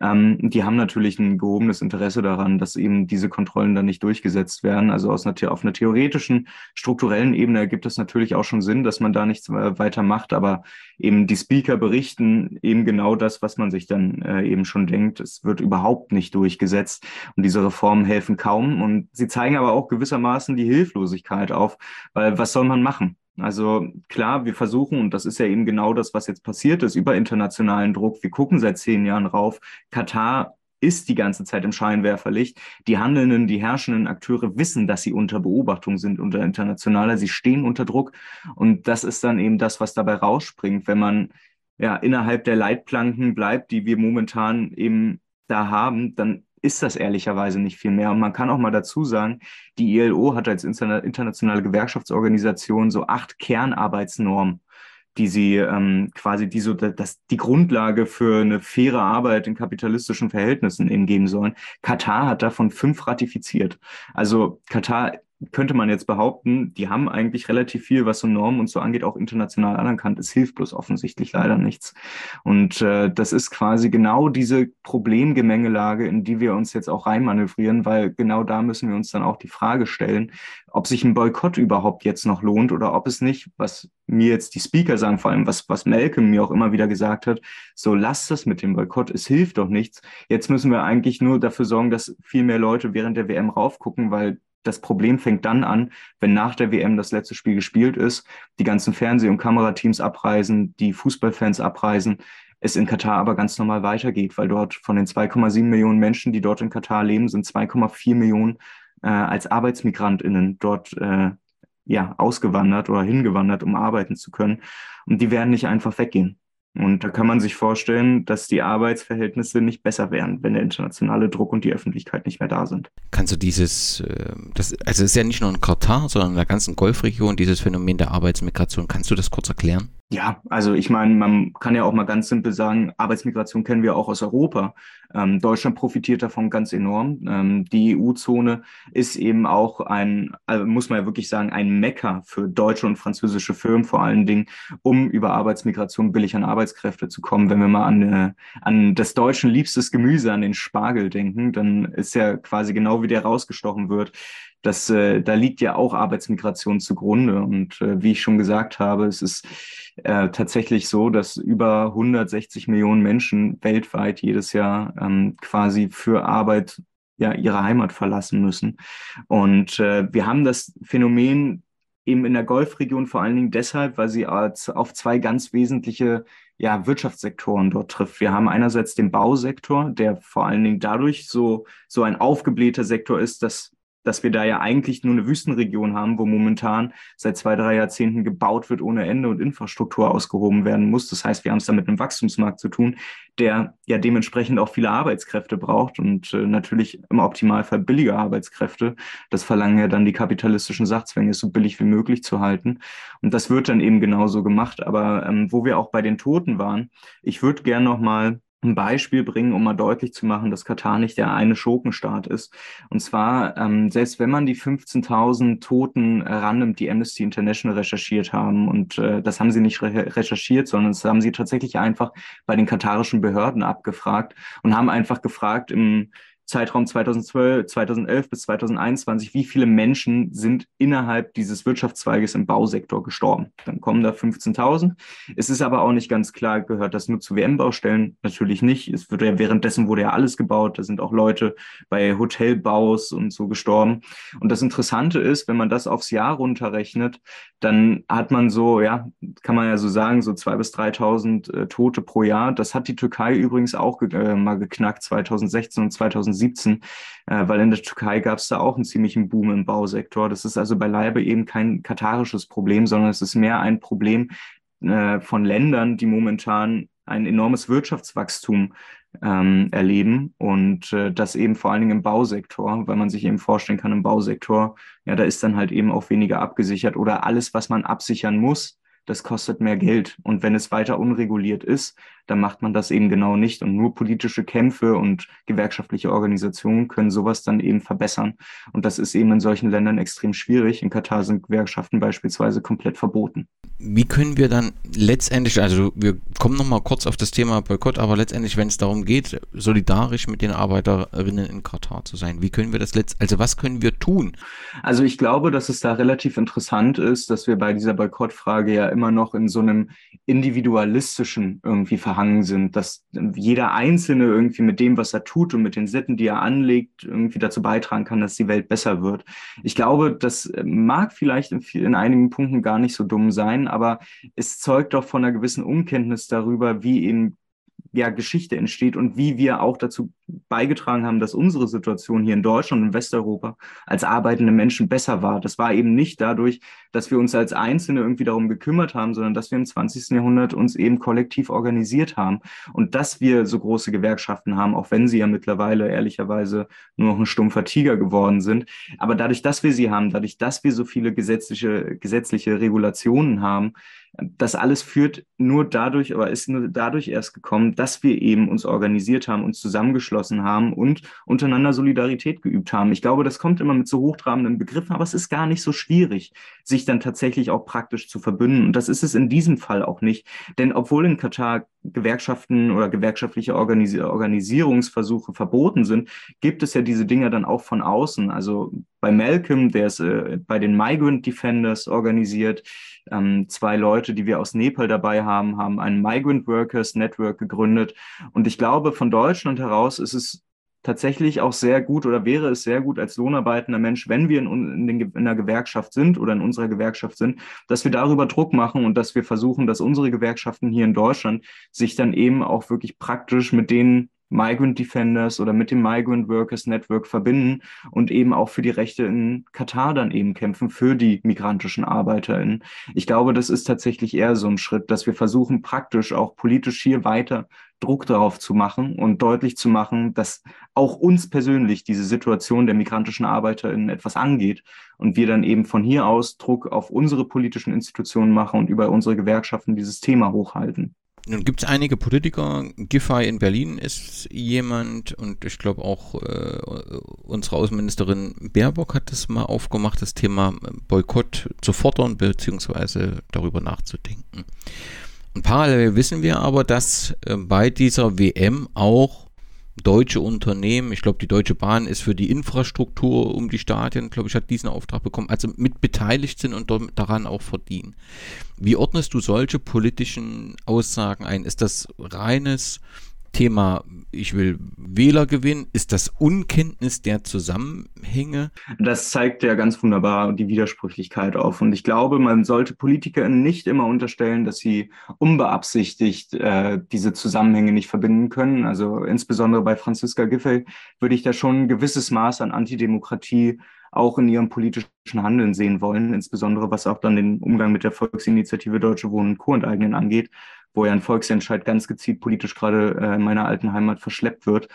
Ähm, die haben natürlich ein gehobenes Interesse daran, dass eben diese Kontrollen dann nicht durchgesetzt werden. Also aus einer, auf einer theoretischen, strukturellen Ebene ergibt es natürlich auch schon Sinn, dass man da nichts weiter macht, aber eben die Speaker berichten eben genau das, was man sich dann äh, eben schon denkt. Es wird überhaupt nicht durchgesetzt und diese Reformen helfen kaum und sie zeigen aber auch gewissermaßen die Hilflosigkeit auf, weil was soll man machen? Also klar, wir versuchen, und das ist ja eben genau das, was jetzt passiert ist, über internationalen Druck. Wir gucken seit zehn Jahren rauf. Katar ist die ganze Zeit im Scheinwerferlicht. Die handelnden, die herrschenden Akteure wissen, dass sie unter Beobachtung sind, unter internationaler. Sie stehen unter Druck. Und das ist dann eben das, was dabei rausspringt, wenn man ja innerhalb der Leitplanken bleibt, die wir momentan eben da haben, dann ist das ehrlicherweise nicht viel mehr. Und man kann auch mal dazu sagen, die ILO hat als internationale Gewerkschaftsorganisation so acht Kernarbeitsnormen, die sie ähm, quasi die so das, die Grundlage für eine faire Arbeit in kapitalistischen Verhältnissen eben geben sollen. Katar hat davon fünf ratifiziert. Also Katar könnte man jetzt behaupten, die haben eigentlich relativ viel, was so Normen und so angeht, auch international anerkannt. Es hilft bloß offensichtlich leider nichts. Und äh, das ist quasi genau diese Problemgemengelage, in die wir uns jetzt auch reinmanövrieren, weil genau da müssen wir uns dann auch die Frage stellen, ob sich ein Boykott überhaupt jetzt noch lohnt oder ob es nicht, was mir jetzt die Speaker sagen, vor allem was, was Malcolm mir auch immer wieder gesagt hat, so lasst das mit dem Boykott, es hilft doch nichts. Jetzt müssen wir eigentlich nur dafür sorgen, dass viel mehr Leute während der WM raufgucken, weil das Problem fängt dann an, wenn nach der WM das letzte Spiel gespielt ist, die ganzen Fernseh- und Kamerateams abreisen, die Fußballfans abreisen, es in Katar aber ganz normal weitergeht, weil dort von den 2,7 Millionen Menschen, die dort in Katar leben, sind 2,4 Millionen äh, als ArbeitsmigrantInnen dort äh, ja, ausgewandert oder hingewandert, um arbeiten zu können. Und die werden nicht einfach weggehen. Und da kann man sich vorstellen, dass die Arbeitsverhältnisse nicht besser werden, wenn der internationale Druck und die Öffentlichkeit nicht mehr da sind. Kannst du dieses, äh, das, also es ist ja nicht nur in Katar, sondern in der ganzen Golfregion, dieses Phänomen der Arbeitsmigration, kannst du das kurz erklären? Ja, also ich meine, man kann ja auch mal ganz simpel sagen, Arbeitsmigration kennen wir auch aus Europa. Ähm, Deutschland profitiert davon ganz enorm. Ähm, die EU-Zone ist eben auch ein, also muss man ja wirklich sagen, ein Mecker für deutsche und französische Firmen vor allen Dingen, um über Arbeitsmigration billig an Arbeitskräfte zu kommen. Wenn wir mal an, äh, an das deutschen liebstes Gemüse, an den Spargel denken, dann ist ja quasi genau wie der rausgestochen wird, das, äh, da liegt ja auch Arbeitsmigration zugrunde. Und äh, wie ich schon gesagt habe, es ist äh, tatsächlich so, dass über 160 Millionen Menschen weltweit jedes Jahr ähm, quasi für Arbeit ja ihre Heimat verlassen müssen. Und äh, wir haben das Phänomen eben in der Golfregion vor allen Dingen deshalb, weil sie als, auf zwei ganz wesentliche ja, Wirtschaftssektoren dort trifft. Wir haben einerseits den Bausektor, der vor allen Dingen dadurch so, so ein aufgeblähter Sektor ist, dass dass wir da ja eigentlich nur eine Wüstenregion haben, wo momentan seit zwei, drei Jahrzehnten gebaut wird ohne Ende und Infrastruktur ausgehoben werden muss. Das heißt, wir haben es da mit einem Wachstumsmarkt zu tun, der ja dementsprechend auch viele Arbeitskräfte braucht und äh, natürlich im Optimalfall billige Arbeitskräfte. Das verlangen ja dann die kapitalistischen Sachzwänge, es so billig wie möglich zu halten. Und das wird dann eben genauso gemacht. Aber ähm, wo wir auch bei den Toten waren, ich würde gern noch mal ein Beispiel bringen, um mal deutlich zu machen, dass Katar nicht der eine Schurkenstaat ist. Und zwar, ähm, selbst wenn man die 15.000 Toten rannimmt, die Amnesty International recherchiert haben, und äh, das haben sie nicht re recherchiert, sondern das haben sie tatsächlich einfach bei den katarischen Behörden abgefragt und haben einfach gefragt, im, Zeitraum 2012, 2011 bis 2021, wie viele Menschen sind innerhalb dieses Wirtschaftszweiges im Bausektor gestorben. Dann kommen da 15.000. Es ist aber auch nicht ganz klar, gehört das nur zu WM-Baustellen? Natürlich nicht. Es wird ja währenddessen wurde ja alles gebaut. Da sind auch Leute bei Hotelbaus und so gestorben. Und das Interessante ist, wenn man das aufs Jahr runterrechnet, dann hat man so, ja, kann man ja so sagen, so 2.000 bis 3.000 äh, Tote pro Jahr. Das hat die Türkei übrigens auch äh, mal geknackt, 2016 und 2017, äh, weil in der Türkei gab es da auch einen ziemlichen Boom im Bausektor. Das ist also beileibe eben kein katarisches Problem, sondern es ist mehr ein Problem äh, von Ländern, die momentan ein enormes Wirtschaftswachstum ähm, erleben und äh, das eben vor allen Dingen im Bausektor, weil man sich eben vorstellen kann, im Bausektor, ja, da ist dann halt eben auch weniger abgesichert oder alles, was man absichern muss, das kostet mehr Geld. Und wenn es weiter unreguliert ist, dann macht man das eben genau nicht. Und nur politische Kämpfe und gewerkschaftliche Organisationen können sowas dann eben verbessern. Und das ist eben in solchen Ländern extrem schwierig. In Katar sind Gewerkschaften beispielsweise komplett verboten. Wie können wir dann letztendlich, also wir kommen nochmal kurz auf das Thema Boykott, aber letztendlich, wenn es darum geht, solidarisch mit den Arbeiterinnen in Katar zu sein, wie können wir das letzt, also was können wir tun? Also ich glaube, dass es da relativ interessant ist, dass wir bei dieser Boykottfrage ja immer noch in so einem individualistischen irgendwie verhangen sind, dass jeder Einzelne irgendwie mit dem, was er tut und mit den Sitten, die er anlegt, irgendwie dazu beitragen kann, dass die Welt besser wird. Ich glaube, das mag vielleicht in, in einigen Punkten gar nicht so dumm sein, aber es zeugt doch von einer gewissen Unkenntnis darüber, wie eben ja, Geschichte entsteht und wie wir auch dazu beigetragen haben, dass unsere Situation hier in Deutschland und Westeuropa als arbeitende Menschen besser war. Das war eben nicht dadurch, dass wir uns als Einzelne irgendwie darum gekümmert haben, sondern dass wir im 20. Jahrhundert uns eben kollektiv organisiert haben und dass wir so große Gewerkschaften haben, auch wenn sie ja mittlerweile ehrlicherweise nur noch ein stumpfer Tiger geworden sind. Aber dadurch, dass wir sie haben, dadurch, dass wir so viele gesetzliche, gesetzliche Regulationen haben, das alles führt nur dadurch, aber ist nur dadurch erst gekommen, dass wir eben uns organisiert haben, uns zusammengeschlossen haben und untereinander Solidarität geübt haben. Ich glaube, das kommt immer mit so hochtrabenden Begriffen, aber es ist gar nicht so schwierig, sich dann tatsächlich auch praktisch zu verbünden. Und das ist es in diesem Fall auch nicht. Denn obwohl in Katar Gewerkschaften oder gewerkschaftliche Organis Organisierungsversuche verboten sind, gibt es ja diese Dinge dann auch von außen. Also bei Malcolm, der ist äh, bei den Migrant Defenders organisiert. Ähm, zwei Leute, die wir aus Nepal dabei haben, haben ein Migrant Workers Network gegründet. Und ich glaube, von Deutschland heraus ist es tatsächlich auch sehr gut oder wäre es sehr gut als lohnarbeitender Mensch, wenn wir in, in, den, in einer Gewerkschaft sind oder in unserer Gewerkschaft sind, dass wir darüber Druck machen und dass wir versuchen, dass unsere Gewerkschaften hier in Deutschland sich dann eben auch wirklich praktisch mit denen Migrant Defenders oder mit dem Migrant Workers Network verbinden und eben auch für die Rechte in Katar dann eben kämpfen, für die migrantischen ArbeiterInnen. Ich glaube, das ist tatsächlich eher so ein Schritt, dass wir versuchen, praktisch auch politisch hier weiter Druck darauf zu machen und deutlich zu machen, dass auch uns persönlich diese Situation der migrantischen ArbeiterInnen etwas angeht und wir dann eben von hier aus Druck auf unsere politischen Institutionen machen und über unsere Gewerkschaften dieses Thema hochhalten. Nun gibt es einige Politiker, Giffey in Berlin ist jemand und ich glaube auch äh, unsere Außenministerin Baerbock hat das mal aufgemacht, das Thema Boykott zu fordern bzw. darüber nachzudenken. Und parallel wissen wir aber, dass äh, bei dieser WM auch deutsche Unternehmen, ich glaube, die Deutsche Bahn ist für die Infrastruktur um die Stadien, glaube ich, hat diesen Auftrag bekommen, also mit beteiligt sind und daran auch verdienen. Wie ordnest du solche politischen Aussagen ein? Ist das reines Thema, ich will Wähler gewinnen, ist das Unkenntnis der Zusammenhänge? Das zeigt ja ganz wunderbar die Widersprüchlichkeit auf. Und ich glaube, man sollte Politikern nicht immer unterstellen, dass sie unbeabsichtigt äh, diese Zusammenhänge nicht verbinden können. Also insbesondere bei Franziska Giffey würde ich da schon ein gewisses Maß an Antidemokratie auch in ihrem politischen Handeln sehen wollen, insbesondere was auch dann den Umgang mit der Volksinitiative Deutsche Wohnen und Co. angeht, wo ja ein Volksentscheid ganz gezielt politisch gerade äh, in meiner alten Heimat verschleppt wird.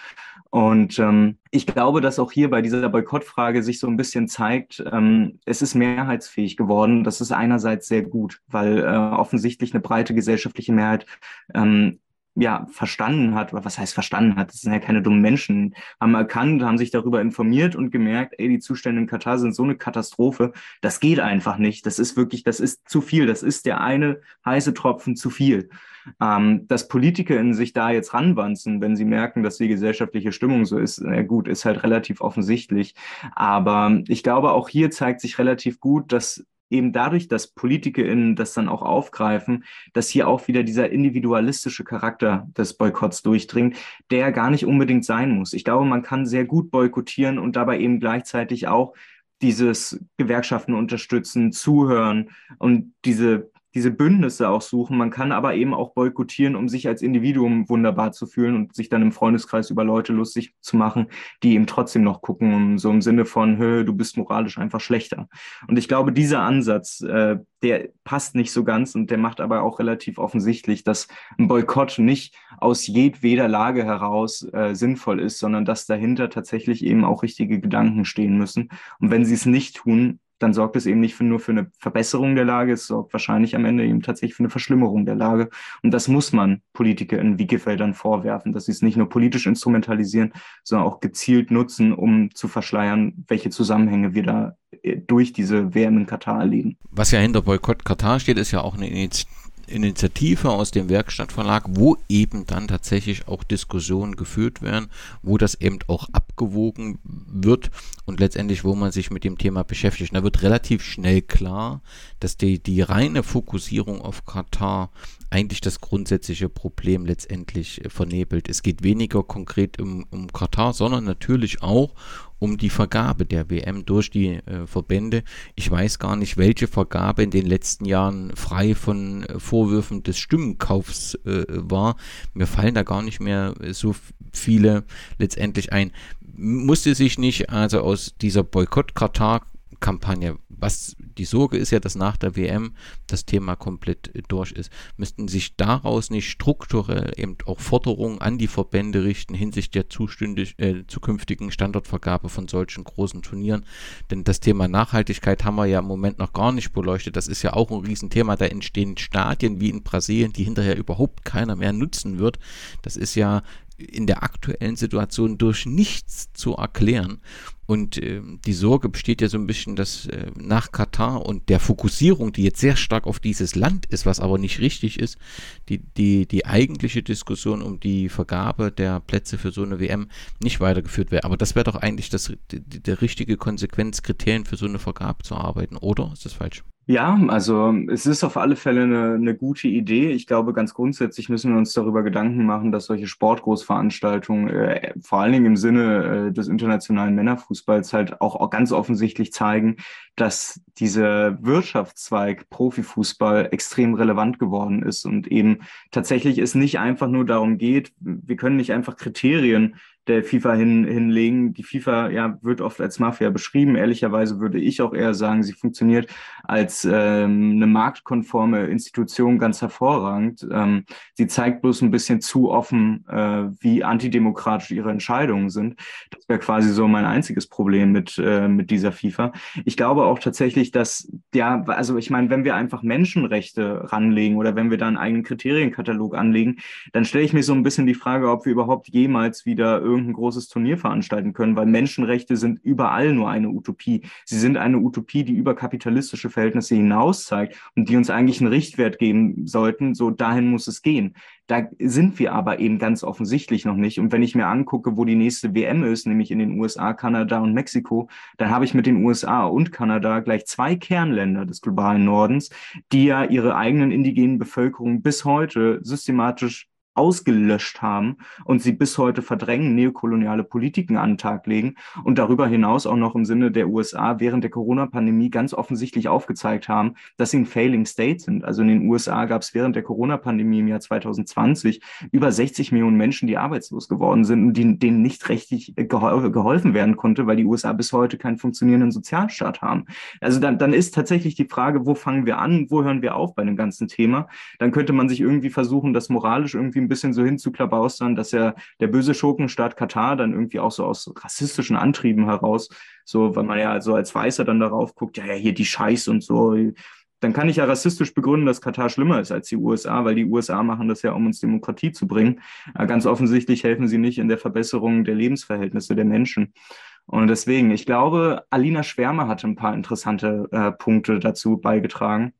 Und ähm, ich glaube, dass auch hier bei dieser Boykottfrage sich so ein bisschen zeigt, ähm, es ist mehrheitsfähig geworden. Das ist einerseits sehr gut, weil äh, offensichtlich eine breite gesellschaftliche Mehrheit ähm, ja verstanden hat, oder was heißt verstanden hat, das sind ja keine dummen Menschen, haben erkannt, haben sich darüber informiert und gemerkt, ey, die Zustände in Katar sind so eine Katastrophe, das geht einfach nicht, das ist wirklich, das ist zu viel, das ist der eine heiße Tropfen zu viel. Ähm, dass Politiker in sich da jetzt ranwanzen, wenn sie merken, dass die gesellschaftliche Stimmung so ist, na gut, ist halt relativ offensichtlich. Aber ich glaube, auch hier zeigt sich relativ gut, dass eben dadurch, dass PolitikerInnen das dann auch aufgreifen, dass hier auch wieder dieser individualistische Charakter des Boykotts durchdringt, der gar nicht unbedingt sein muss. Ich glaube, man kann sehr gut boykottieren und dabei eben gleichzeitig auch dieses Gewerkschaften unterstützen, zuhören und diese diese Bündnisse auch suchen. Man kann aber eben auch boykottieren, um sich als Individuum wunderbar zu fühlen und sich dann im Freundeskreis über Leute lustig zu machen, die eben trotzdem noch gucken, so im Sinne von, Hö, du bist moralisch einfach schlechter. Und ich glaube, dieser Ansatz, äh, der passt nicht so ganz und der macht aber auch relativ offensichtlich, dass ein Boykott nicht aus jedweder Lage heraus äh, sinnvoll ist, sondern dass dahinter tatsächlich eben auch richtige Gedanken stehen müssen. Und wenn sie es nicht tun, dann sorgt es eben nicht für, nur für eine Verbesserung der Lage, es sorgt wahrscheinlich am Ende eben tatsächlich für eine Verschlimmerung der Lage. Und das muss man PolitikerInnen wie Giffey dann vorwerfen, dass sie es nicht nur politisch instrumentalisieren, sondern auch gezielt nutzen, um zu verschleiern, welche Zusammenhänge wir da äh, durch diese WM in Katar erleben. Was ja hinter Boykott Katar steht, ist ja auch eine Initiative Initiative aus dem Werkstattverlag, wo eben dann tatsächlich auch Diskussionen geführt werden, wo das eben auch abgewogen wird und letztendlich, wo man sich mit dem Thema beschäftigt. da wird relativ schnell klar, dass die, die reine Fokussierung auf Katar eigentlich das grundsätzliche Problem letztendlich äh, vernebelt. Es geht weniger konkret um, um Katar, sondern natürlich auch um die Vergabe der WM durch die äh, Verbände. Ich weiß gar nicht, welche Vergabe in den letzten Jahren frei von äh, Vorwürfen des Stimmenkaufs äh, war. Mir fallen da gar nicht mehr so viele letztendlich ein. Musste sich nicht also aus dieser Boykott-Katar Kampagne. Was die Sorge ist ja, dass nach der WM das Thema komplett durch ist. Müssten sich daraus nicht strukturell eben auch Forderungen an die Verbände richten hinsichtlich der äh, zukünftigen Standortvergabe von solchen großen Turnieren? Denn das Thema Nachhaltigkeit haben wir ja im Moment noch gar nicht beleuchtet. Das ist ja auch ein Riesenthema. Da entstehen Stadien wie in Brasilien, die hinterher überhaupt keiner mehr nutzen wird. Das ist ja in der aktuellen Situation durch nichts zu erklären. Und äh, die Sorge besteht ja so ein bisschen, dass äh, nach Katar und der Fokussierung, die jetzt sehr stark auf dieses Land ist, was aber nicht richtig ist, die, die, die eigentliche Diskussion um die Vergabe der Plätze für so eine WM nicht weitergeführt wäre. Aber das wäre doch eigentlich das, die, der richtige Konsequenzkriterien für so eine Vergabe zu arbeiten, oder? Ist das falsch? Ja, also es ist auf alle Fälle eine, eine gute Idee. Ich glaube, ganz grundsätzlich müssen wir uns darüber Gedanken machen, dass solche Sportgroßveranstaltungen, äh, vor allen Dingen im Sinne äh, des internationalen Männerfußballs, halt auch, auch ganz offensichtlich zeigen, dass dieser Wirtschaftszweig Profifußball extrem relevant geworden ist und eben tatsächlich es nicht einfach nur darum geht, wir können nicht einfach Kriterien der FIFA hin, hinlegen. Die FIFA ja, wird oft als Mafia beschrieben. Ehrlicherweise würde ich auch eher sagen, sie funktioniert als ähm, eine marktkonforme Institution ganz hervorragend. Ähm, sie zeigt bloß ein bisschen zu offen, äh, wie antidemokratisch ihre Entscheidungen sind. Das wäre quasi so mein einziges Problem mit, äh, mit dieser FIFA. Ich glaube auch tatsächlich, dass, ja, also ich meine, wenn wir einfach Menschenrechte ranlegen oder wenn wir da einen eigenen Kriterienkatalog anlegen, dann stelle ich mir so ein bisschen die Frage, ob wir überhaupt jemals wieder irgendein großes Turnier veranstalten können, weil Menschenrechte sind überall nur eine Utopie. Sie sind eine Utopie, die über kapitalistische Verhältnisse hinaus zeigt und die uns eigentlich einen Richtwert geben sollten. So dahin muss es gehen. Da sind wir aber eben ganz offensichtlich noch nicht. Und wenn ich mir angucke, wo die nächste WM ist, nämlich in den USA, Kanada und Mexiko, dann habe ich mit den USA und Kanada gleich zwei Kernländer des globalen Nordens, die ja ihre eigenen indigenen Bevölkerung bis heute systematisch ausgelöscht haben und sie bis heute verdrängen, neokoloniale Politiken an den Tag legen und darüber hinaus auch noch im Sinne der USA während der Corona-Pandemie ganz offensichtlich aufgezeigt haben, dass sie ein Failing State sind. Also in den USA gab es während der Corona-Pandemie im Jahr 2020 über 60 Millionen Menschen, die arbeitslos geworden sind und denen nicht richtig gehol geholfen werden konnte, weil die USA bis heute keinen funktionierenden Sozialstaat haben. Also dann, dann ist tatsächlich die Frage, wo fangen wir an, wo hören wir auf bei dem ganzen Thema? Dann könnte man sich irgendwie versuchen, das moralisch irgendwie ein bisschen so hinzuklabaustern, dass ja der böse Schurkenstaat Katar dann irgendwie auch so aus rassistischen Antrieben heraus, so, weil man ja so als Weißer dann darauf guckt, ja, ja, hier die Scheiß und so, dann kann ich ja rassistisch begründen, dass Katar schlimmer ist als die USA, weil die USA machen das ja, um uns Demokratie zu bringen. Äh, ganz offensichtlich helfen sie nicht in der Verbesserung der Lebensverhältnisse der Menschen. Und deswegen, ich glaube, Alina Schwärme hatte ein paar interessante äh, Punkte dazu beigetragen.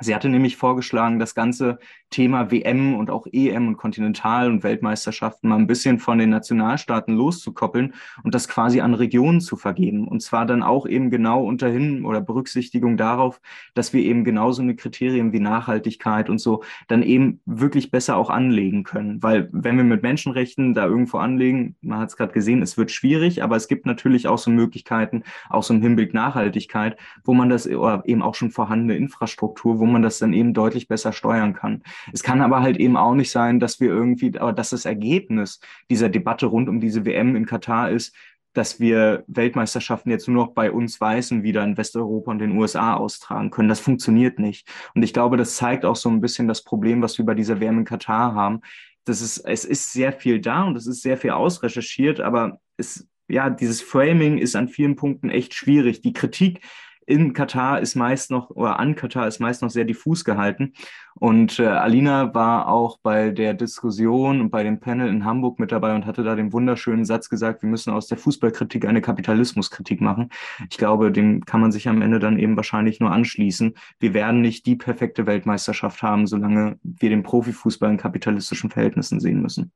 Sie hatte nämlich vorgeschlagen, das ganze Thema WM und auch EM und Kontinental- und Weltmeisterschaften mal ein bisschen von den Nationalstaaten loszukoppeln und das quasi an Regionen zu vergeben. Und zwar dann auch eben genau unterhin oder Berücksichtigung darauf, dass wir eben genauso eine Kriterien wie Nachhaltigkeit und so dann eben wirklich besser auch anlegen können. Weil wenn wir mit Menschenrechten da irgendwo anlegen, man hat es gerade gesehen, es wird schwierig, aber es gibt natürlich auch so Möglichkeiten, auch so im Hinblick Nachhaltigkeit, wo man das oder eben auch schon vorhandene Infrastruktur, wo man das dann eben deutlich besser steuern kann. Es kann aber halt eben auch nicht sein, dass wir irgendwie, dass das Ergebnis dieser Debatte rund um diese WM in Katar ist, dass wir Weltmeisterschaften jetzt nur noch bei uns Weißen wieder in Westeuropa und den USA austragen können. Das funktioniert nicht. Und ich glaube, das zeigt auch so ein bisschen das Problem, was wir bei dieser WM in Katar haben. Das ist, es ist sehr viel da und es ist sehr viel ausrecherchiert, aber es, ja, dieses Framing ist an vielen Punkten echt schwierig. Die Kritik in Katar ist meist noch, oder an Katar ist meist noch sehr diffus gehalten. Und äh, Alina war auch bei der Diskussion und bei dem Panel in Hamburg mit dabei und hatte da den wunderschönen Satz gesagt, wir müssen aus der Fußballkritik eine Kapitalismuskritik machen. Ich glaube, dem kann man sich am Ende dann eben wahrscheinlich nur anschließen. Wir werden nicht die perfekte Weltmeisterschaft haben, solange wir den Profifußball in kapitalistischen Verhältnissen sehen müssen.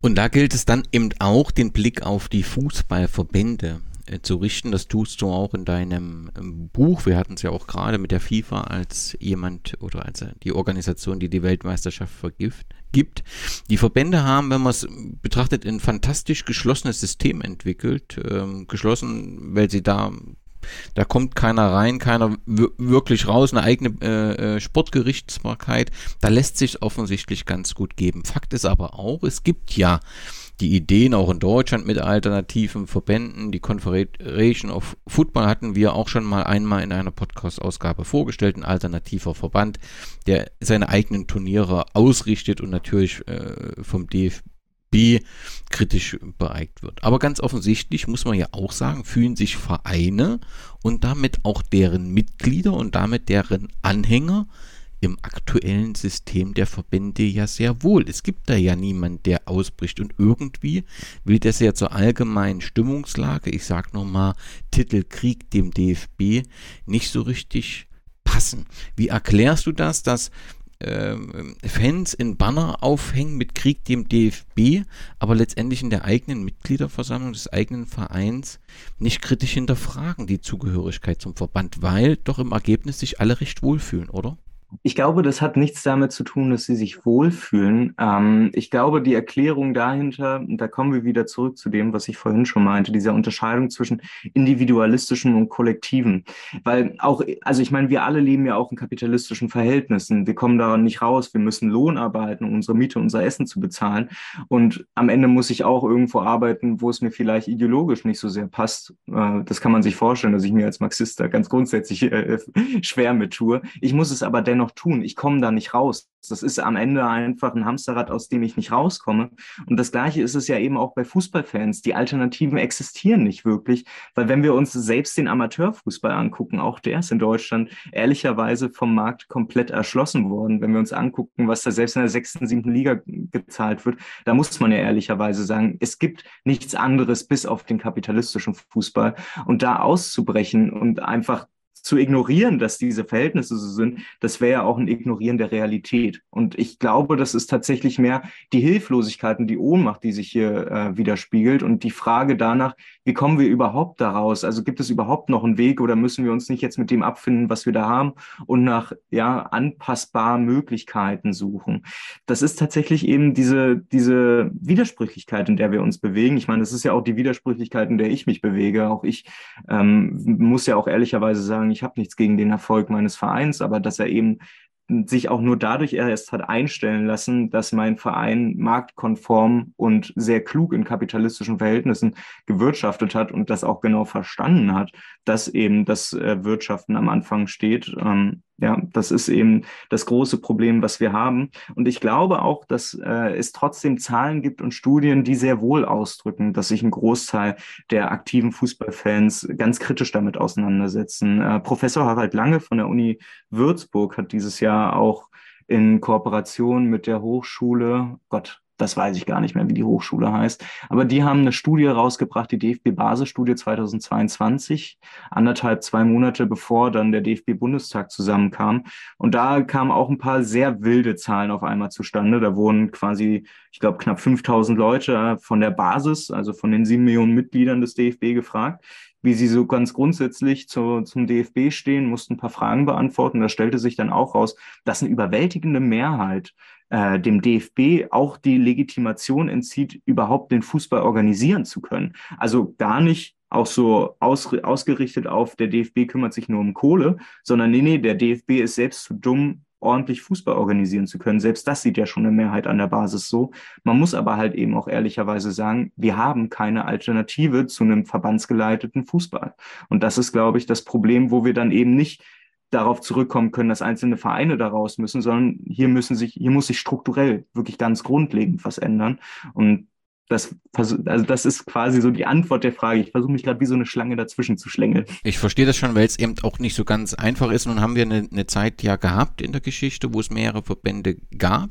Und da gilt es dann eben auch, den Blick auf die Fußballverbände zu richten. Das tust du auch in deinem ähm, Buch. Wir hatten es ja auch gerade mit der FIFA als jemand oder als die Organisation, die die Weltmeisterschaft vergift, gibt. Die Verbände haben, wenn man es betrachtet, ein fantastisch geschlossenes System entwickelt. Ähm, geschlossen, weil sie da da kommt keiner rein, keiner wirklich raus, eine eigene äh, äh, Sportgerichtsbarkeit. Da lässt sich offensichtlich ganz gut geben. Fakt ist aber auch, es gibt ja die Ideen auch in Deutschland mit alternativen Verbänden. Die Confederation of Football hatten wir auch schon mal einmal in einer Podcast-Ausgabe vorgestellt. Ein alternativer Verband, der seine eigenen Turniere ausrichtet und natürlich äh, vom DFB kritisch beeigt wird. Aber ganz offensichtlich muss man ja auch sagen, fühlen sich Vereine und damit auch deren Mitglieder und damit deren Anhänger im aktuellen System der Verbände ja sehr wohl. Es gibt da ja niemand, der ausbricht. Und irgendwie will das ja zur allgemeinen Stimmungslage, ich sag nochmal, Titel Krieg dem DFB, nicht so richtig passen. Wie erklärst du das, dass ähm, Fans in Banner aufhängen mit Krieg dem DFB, aber letztendlich in der eigenen Mitgliederversammlung des eigenen Vereins nicht kritisch hinterfragen die Zugehörigkeit zum Verband, weil doch im Ergebnis sich alle recht wohlfühlen, oder? Ich glaube, das hat nichts damit zu tun, dass sie sich wohlfühlen. Ähm, ich glaube, die Erklärung dahinter, und da kommen wir wieder zurück zu dem, was ich vorhin schon meinte, dieser Unterscheidung zwischen individualistischen und kollektiven. Weil auch, also ich meine, wir alle leben ja auch in kapitalistischen Verhältnissen. Wir kommen da nicht raus. Wir müssen Lohn arbeiten, um unsere Miete, unser Essen zu bezahlen. Und am Ende muss ich auch irgendwo arbeiten, wo es mir vielleicht ideologisch nicht so sehr passt. Äh, das kann man sich vorstellen, dass ich mir als Marxist da ganz grundsätzlich äh, schwer mit tue. Ich muss es aber dennoch noch tun? Ich komme da nicht raus. Das ist am Ende einfach ein Hamsterrad, aus dem ich nicht rauskomme. Und das Gleiche ist es ja eben auch bei Fußballfans. Die Alternativen existieren nicht wirklich, weil wenn wir uns selbst den Amateurfußball angucken, auch der ist in Deutschland ehrlicherweise vom Markt komplett erschlossen worden. Wenn wir uns angucken, was da selbst in der sechsten, siebten Liga gezahlt wird, da muss man ja ehrlicherweise sagen, es gibt nichts anderes bis auf den kapitalistischen Fußball. Und da auszubrechen und einfach zu ignorieren, dass diese Verhältnisse so sind, das wäre ja auch ein Ignorieren der Realität. Und ich glaube, das ist tatsächlich mehr die Hilflosigkeit und die Ohnmacht, die sich hier äh, widerspiegelt und die Frage danach, wie kommen wir überhaupt daraus? Also gibt es überhaupt noch einen Weg oder müssen wir uns nicht jetzt mit dem abfinden, was wir da haben und nach ja anpassbaren Möglichkeiten suchen? Das ist tatsächlich eben diese diese Widersprüchlichkeit, in der wir uns bewegen. Ich meine, das ist ja auch die Widersprüchlichkeit, in der ich mich bewege. Auch ich ähm, muss ja auch ehrlicherweise sagen, ich habe nichts gegen den Erfolg meines Vereins, aber dass er eben sich auch nur dadurch erst hat einstellen lassen, dass mein Verein marktkonform und sehr klug in kapitalistischen Verhältnissen gewirtschaftet hat und das auch genau verstanden hat, dass eben das äh, Wirtschaften am Anfang steht. Ähm, Ja, das ist eben das große Problem, was wir haben. Und ich glaube auch, dass äh, es trotzdem Zahlen gibt und Studien, die sehr wohl ausdrücken, dass sich ein Großteil der aktiven Fußballfans ganz kritisch damit auseinandersetzen. Äh, Professor Harald Lange von der Uni Würzburg hat dieses Jahr auch in Kooperation mit der Hochschule, Gott, das weiß ich gar nicht mehr, wie die Hochschule heißt. Aber die haben eine Studie rausgebracht, die DFB-Basisstudie 2022, anderthalb, zwei Monate bevor dann der DFB-Bundestag zusammenkam. Und da kamen auch ein paar sehr wilde Zahlen auf einmal zustande. Da wurden quasi, ich glaube, knapp 5000 Leute von der Basis, also von den sieben Millionen Mitgliedern des DFB gefragt, wie sie so ganz grundsätzlich zu, zum DFB stehen, mussten ein paar Fragen beantworten. Da stellte sich dann auch raus, dass eine überwältigende Mehrheit äh, dem DFB auch die Legitimation entzieht, überhaupt den Fußball organisieren zu können. Also gar nicht auch so aus, ausgerichtet auf, der DFB kümmert sich nur um Kohle, sondern nee, nee, der DFB ist selbst zu dumm, ordentlich Fußball organisieren zu können. Selbst das sieht ja schon eine Mehrheit an der Basis so. Man muss aber halt eben auch ehrlicherweise sagen, wir haben keine Alternative zu einem verbandsgeleiteten Fußball. Und das ist, glaube ich, das Problem, wo wir dann eben nicht darauf zurückkommen können, dass einzelne Vereine daraus müssen, sondern hier müssen sich, hier muss sich strukturell wirklich ganz grundlegend was ändern. Und das, also das ist quasi so die Antwort der Frage. Ich versuche mich gerade wie so eine Schlange dazwischen zu schlängeln. Ich verstehe das schon, weil es eben auch nicht so ganz einfach ist. Nun haben wir eine, eine Zeit ja gehabt in der Geschichte, wo es mehrere Verbände gab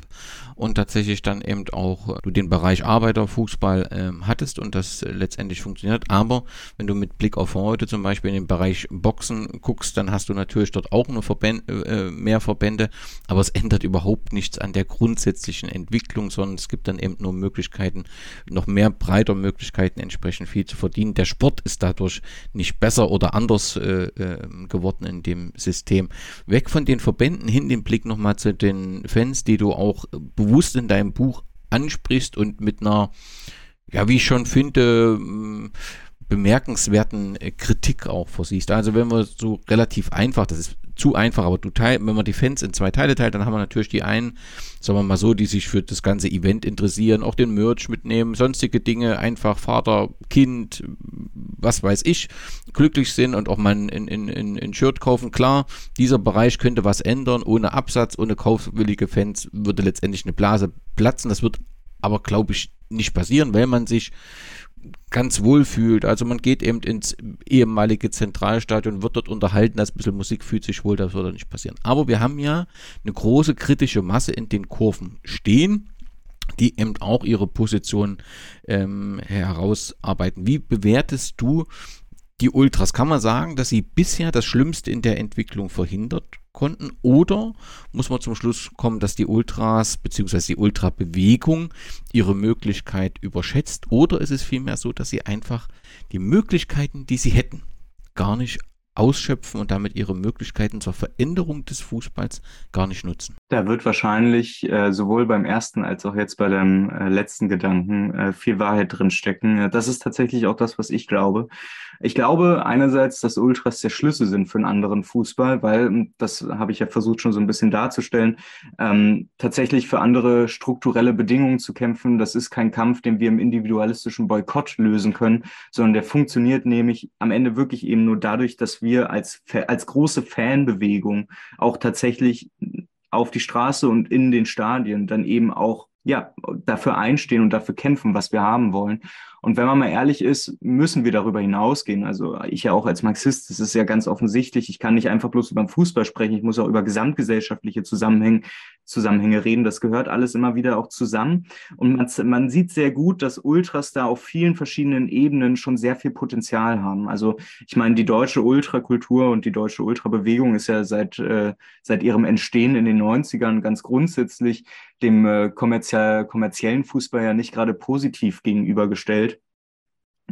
und tatsächlich dann eben auch du den Bereich Arbeiterfußball ähm, hattest und das äh, letztendlich funktioniert. Aber wenn du mit Blick auf heute zum Beispiel in den Bereich Boxen guckst, dann hast du natürlich dort auch nur Verbände, äh, mehr Verbände, aber es ändert überhaupt nichts an der grundsätzlichen Entwicklung, sondern es gibt dann eben nur Möglichkeiten noch mehr breiter Möglichkeiten entsprechend viel zu verdienen. Der Sport ist dadurch nicht besser oder anders äh, äh, geworden in dem System. Weg von den Verbänden hin den Blick nochmal zu den Fans, die du auch bewusst in deinem Buch ansprichst und mit einer, ja, wie ich schon finde, bemerkenswerten äh, Kritik auch versiehst. Also wenn wir so relativ einfach, das ist zu einfach, aber du teil, wenn man die Fans in zwei Teile teilt, dann haben wir natürlich die einen, sagen wir mal so, die sich für das ganze Event interessieren, auch den Merch mitnehmen, sonstige Dinge, einfach Vater, Kind, was weiß ich, glücklich sind und auch mal ein, ein, ein, ein Shirt kaufen. Klar, dieser Bereich könnte was ändern, ohne Absatz, ohne kaufwillige Fans würde letztendlich eine Blase platzen. Das wird aber, glaube ich, nicht passieren, weil man sich ganz wohl fühlt. Also man geht eben ins ehemalige Zentralstadion, wird dort unterhalten, ein bisschen Musik fühlt sich wohl, das würde nicht passieren. Aber wir haben ja eine große kritische Masse in den Kurven stehen die eben auch ihre Position ähm, herausarbeiten. Wie bewertest du die Ultras? Kann man sagen, dass sie bisher das Schlimmste in der Entwicklung verhindert konnten? Oder muss man zum Schluss kommen, dass die Ultras bzw. die Ultrabewegung ihre Möglichkeit überschätzt? Oder ist es vielmehr so, dass sie einfach die Möglichkeiten, die sie hätten, gar nicht ausschöpfen und damit ihre Möglichkeiten zur Veränderung des Fußballs gar nicht nutzen. Da wird wahrscheinlich äh, sowohl beim ersten als auch jetzt bei dem äh, letzten Gedanken äh, viel Wahrheit drin stecken. Das ist tatsächlich auch das, was ich glaube. Ich glaube einerseits, dass Ultras der Schlüssel sind für einen anderen Fußball, weil, das habe ich ja versucht schon so ein bisschen darzustellen, ähm, tatsächlich für andere strukturelle Bedingungen zu kämpfen, das ist kein Kampf, den wir im individualistischen Boykott lösen können, sondern der funktioniert nämlich am Ende wirklich eben nur dadurch, dass wir als, als große Fanbewegung auch tatsächlich auf die Straße und in den Stadien dann eben auch ja, dafür einstehen und dafür kämpfen, was wir haben wollen. Und wenn man mal ehrlich ist, müssen wir darüber hinausgehen. Also ich ja auch als Marxist, das ist ja ganz offensichtlich. Ich kann nicht einfach bloß über den Fußball sprechen. Ich muss auch über gesamtgesellschaftliche Zusammenhänge, Zusammenhänge reden. Das gehört alles immer wieder auch zusammen. Und man, man sieht sehr gut, dass Ultras da auf vielen verschiedenen Ebenen schon sehr viel Potenzial haben. Also ich meine, die deutsche Ultrakultur und die deutsche Ultrabewegung ist ja seit, äh, seit ihrem Entstehen in den 90ern ganz grundsätzlich dem äh, kommerziell, kommerziellen Fußball ja nicht gerade positiv gegenübergestellt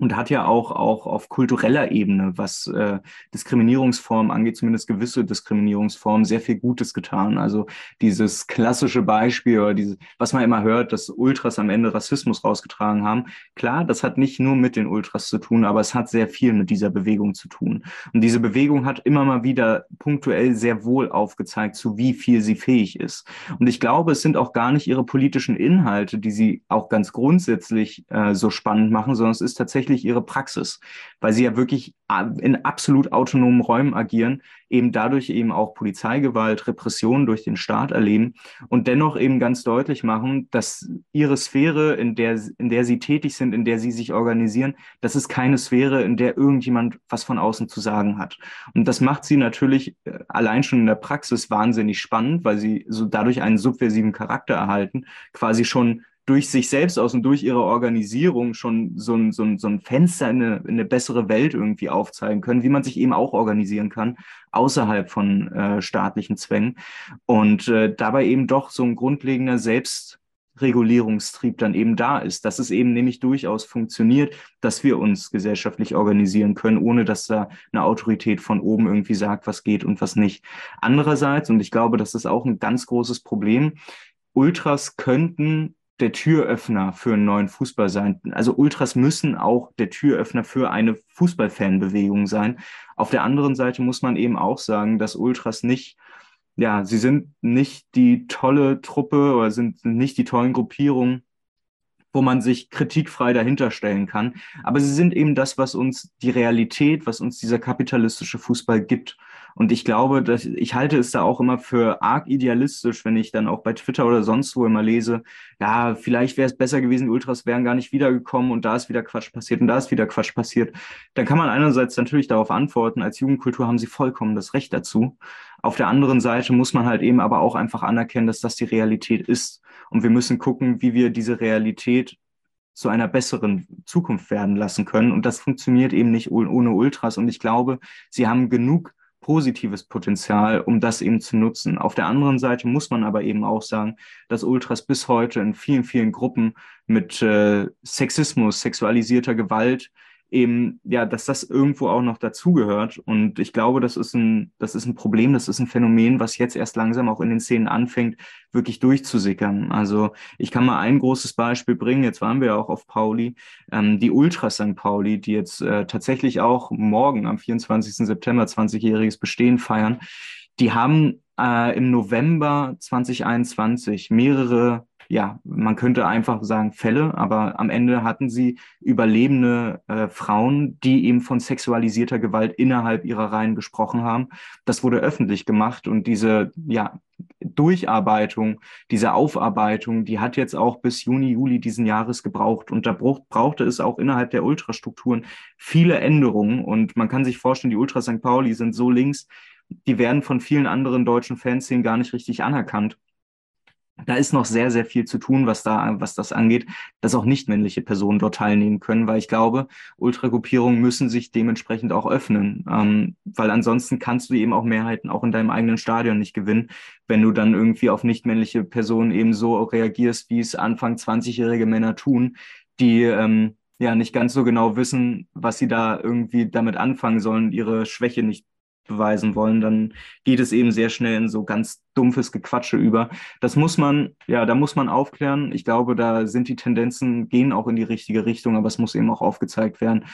und hat ja auch, auch auf kultureller Ebene, was äh, Diskriminierungsformen angeht, zumindest gewisse Diskriminierungsformen, sehr viel Gutes getan. Also dieses klassische Beispiel oder dieses, was man immer hört, dass Ultras am Ende Rassismus rausgetragen haben. Klar, das hat nicht nur mit den Ultras zu tun, aber es hat sehr viel mit dieser Bewegung zu tun. Und diese Bewegung hat immer mal wieder punktuell sehr wohl aufgezeigt, zu wie viel sie fähig ist. Und ich glaube, es sind auch gar nicht ihre politischen Inhalte, die sie auch ganz grundsätzlich äh, so spannend machen, sondern es ist tatsächlich tatsächlich ihre Praxis, weil sie ja wirklich in absolut autonomen Räumen agieren, eben dadurch eben auch Polizeigewalt, Repression durch den Staat erleben und dennoch eben ganz deutlich machen, dass ihre Sphäre, in der, in der sie tätig sind, in der sie sich organisieren, das ist keine Sphäre, in der irgendjemand was von außen zu sagen hat. Und das macht sie natürlich äh, allein schon in der Praxis wahnsinnig spannend, weil sie so dadurch einen subversiven Charakter erhalten, quasi schon durch sich selbst aus und durch ihre Organisierung schon so ein, so ein, so ein Fenster in eine, in eine bessere Welt irgendwie aufzeigen können, wie man sich eben auch organisieren kann, außerhalb von äh, staatlichen Zwängen. Und äh, dabei eben doch so ein grundlegender Selbstregulierungstrieb dann eben da ist, dass es eben nämlich durchaus funktioniert, dass wir uns gesellschaftlich organisieren können, ohne dass da eine Autorität von oben irgendwie sagt, was geht und was nicht. Andererseits, und ich glaube, das ist auch ein ganz großes Problem, Ultras könnten der Türöffner für einen neuen Fußball sein. Also Ultras müssen auch der Türöffner für eine Fußballfanbewegung sein. Auf der anderen Seite muss man eben auch sagen, dass Ultras nicht, ja, sie sind nicht die tolle Truppe oder sind nicht die tollen Gruppierungen, wo man sich kritikfrei dahinter stellen kann. Aber sie sind eben das, was uns die Realität, was uns dieser kapitalistische Fußball gibt. Und ich glaube, dass ich halte es da auch immer für arg idealistisch, wenn ich dann auch bei Twitter oder sonst wo immer lese, ja, vielleicht wäre es besser gewesen, die Ultras wären gar nicht wiedergekommen und da ist wieder Quatsch passiert und da ist wieder Quatsch passiert. Dann kann man einerseits natürlich darauf antworten, als Jugendkultur haben sie vollkommen das Recht dazu. Auf der anderen Seite muss man halt eben aber auch einfach anerkennen, dass das die Realität ist. Und wir müssen gucken, wie wir diese Realität zu einer besseren Zukunft werden lassen können. Und das funktioniert eben nicht ohne Ultras. Und ich glaube, sie haben genug positives Potenzial, um das eben zu nutzen. Auf der anderen Seite muss man aber eben auch sagen, dass Ultras bis heute in vielen, vielen Gruppen mit äh, Sexismus, sexualisierter Gewalt eben, ja, dass das irgendwo auch noch dazugehört. Und ich glaube, das ist ein, das ist ein Problem, das ist ein Phänomen, was jetzt erst langsam auch in den Szenen anfängt, wirklich durchzusickern. Also ich kann mal ein großes Beispiel bringen. Jetzt waren wir ja auch auf Pauli. Ähm, die Ultra St. Pauli, die jetzt äh, tatsächlich auch morgen am 24. September 20-jähriges Bestehen feiern, die haben äh, im November 2021 mehrere ja, man könnte einfach sagen Fälle, aber am Ende hatten sie überlebende äh, Frauen, die eben von sexualisierter Gewalt innerhalb ihrer Reihen gesprochen haben. Das wurde öffentlich gemacht und diese, ja, Durcharbeitung, diese Aufarbeitung, die hat jetzt auch bis Juni, Juli diesen Jahres gebraucht. Und da brauchte es auch innerhalb der Ultrastrukturen viele Änderungen. Und man kann sich vorstellen, die Ultra St. Pauli sind so links, die werden von vielen anderen deutschen Fanszenen gar nicht richtig anerkannt da ist noch sehr, sehr viel zu tun, was da, was das angeht, dass auch nicht männliche Personen dort teilnehmen können, weil ich glaube, Ultragruppierungen müssen sich dementsprechend auch öffnen, ähm, weil ansonsten kannst du eben auch Mehrheiten auch in deinem eigenen Stadion nicht gewinnen, wenn du dann irgendwie auf nicht männliche Personen eben so reagierst, wie es Anfang 20-jährige Männer tun, die ähm, ja nicht ganz so genau wissen, was sie da irgendwie damit anfangen sollen, ihre Schwäche nicht beweisen wollen, dann geht es eben sehr schnell in so ganz dumpfes Gequatsche über. Das muss man, ja, da muss man aufklären. Ich glaube, da sind die Tendenzen, gehen auch in die richtige Richtung, aber es muss eben auch aufgezeigt werden.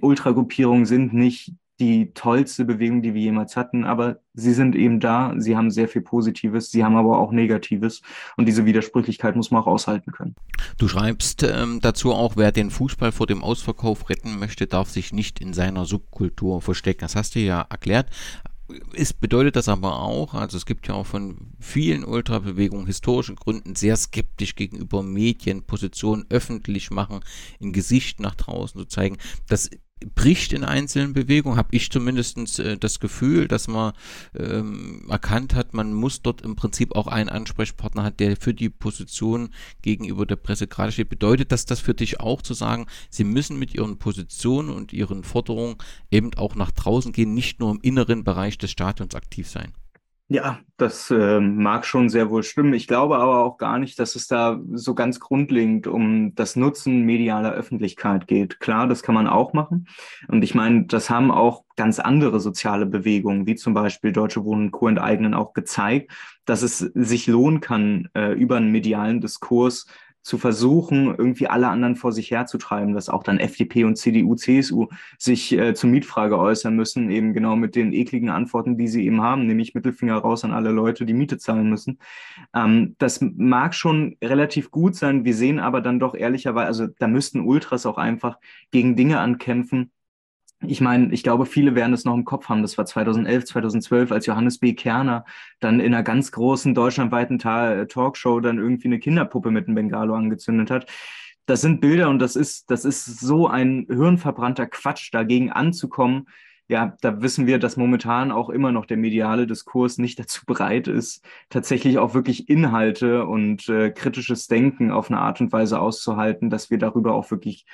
Ultragruppierungen sind nicht die tollste Bewegung, die wir jemals hatten, aber sie sind eben da, sie haben sehr viel Positives, sie haben aber auch Negatives und diese Widersprüchlichkeit muss man auch aushalten können. Du schreibst ähm, dazu auch, wer den Fußball vor dem Ausverkauf retten möchte, darf sich nicht in seiner Subkultur verstecken. Das hast du ja erklärt. Ist, bedeutet das aber auch, also es gibt ja auch von vielen Ultrabewegungen historischen Gründen sehr skeptisch gegenüber Medien, Positionen öffentlich machen, in Gesicht nach draußen zu zeigen. Das bricht in einzelnen Bewegungen, habe ich zumindest äh, das Gefühl, dass man ähm, erkannt hat, man muss dort im Prinzip auch einen Ansprechpartner hat, der für die Position gegenüber der Presse gerade steht. Bedeutet das das für dich auch zu sagen, sie müssen mit ihren Positionen und ihren Forderungen eben auch nach draußen gehen, nicht nur im inneren Bereich des Stadions aktiv sein? Ja, das äh, mag schon sehr wohl stimmen. Ich glaube aber auch gar nicht, dass es da so ganz grundlegend um das Nutzen medialer Öffentlichkeit geht. Klar, das kann man auch machen. Und ich meine, das haben auch ganz andere soziale Bewegungen, wie zum Beispiel Deutsche Wohnen Co. enteignen, auch gezeigt, dass es sich lohnen kann, äh, über einen medialen Diskurs zu versuchen, irgendwie alle anderen vor sich herzutreiben, dass auch dann FDP und CDU, CSU sich äh, zur Mietfrage äußern müssen, eben genau mit den ekligen Antworten, die sie eben haben, nämlich Mittelfinger raus an alle Leute, die Miete zahlen müssen. Ähm, das mag schon relativ gut sein. Wir sehen aber dann doch ehrlicherweise, also da müssten Ultras auch einfach gegen Dinge ankämpfen, ich meine, ich glaube, viele werden es noch im Kopf haben. Das war 2011, 2012, als Johannes B. Kerner dann in einer ganz großen deutschlandweiten Ta Talkshow dann irgendwie eine Kinderpuppe mit einem Bengalo angezündet hat. Das sind Bilder und das ist, das ist so ein hirnverbrannter Quatsch, dagegen anzukommen. Ja, da wissen wir, dass momentan auch immer noch der mediale Diskurs nicht dazu bereit ist, tatsächlich auch wirklich Inhalte und äh, kritisches Denken auf eine Art und Weise auszuhalten, dass wir darüber auch wirklich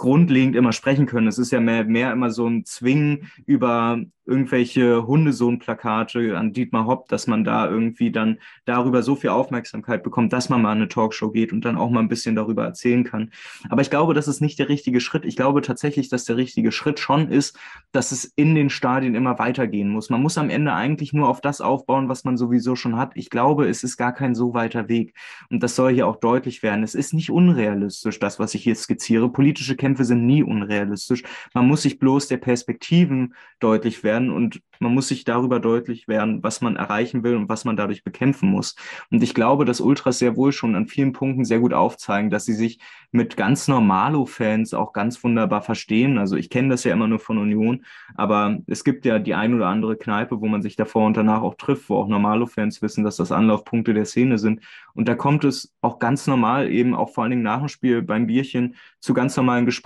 grundlegend immer sprechen können. Es ist ja mehr, mehr immer so ein Zwingen über irgendwelche Hundesohn-Plakate an Dietmar Hopp, dass man da irgendwie dann darüber so viel Aufmerksamkeit bekommt, dass man mal eine Talkshow geht und dann auch mal ein bisschen darüber erzählen kann. Aber ich glaube, das ist nicht der richtige Schritt. Ich glaube tatsächlich, dass der richtige Schritt schon ist, dass es in den Stadien immer weitergehen muss. Man muss am Ende eigentlich nur auf das aufbauen, was man sowieso schon hat. Ich glaube, es ist gar kein so weiter Weg. Und das soll hier auch deutlich werden. Es ist nicht unrealistisch, das, was ich hier skizziere. Politische Kämpfe sind nie unrealistisch. Man muss sich bloß der Perspektiven deutlich werden werden und man muss sich darüber deutlich werden, was man erreichen will und was man dadurch bekämpfen muss. Und ich glaube, dass Ultras sehr wohl schon an vielen Punkten sehr gut aufzeigen, dass sie sich mit ganz Normalo-Fans auch ganz wunderbar verstehen. Also ich kenne das ja immer nur von Union, aber es gibt ja die ein oder andere Kneipe, wo man sich davor und danach auch trifft, wo auch Normalo-Fans wissen, dass das Anlaufpunkte der Szene sind. Und da kommt es auch ganz normal eben auch vor allen Dingen nach dem Spiel beim Bierchen zu ganz normalen Gesprächen.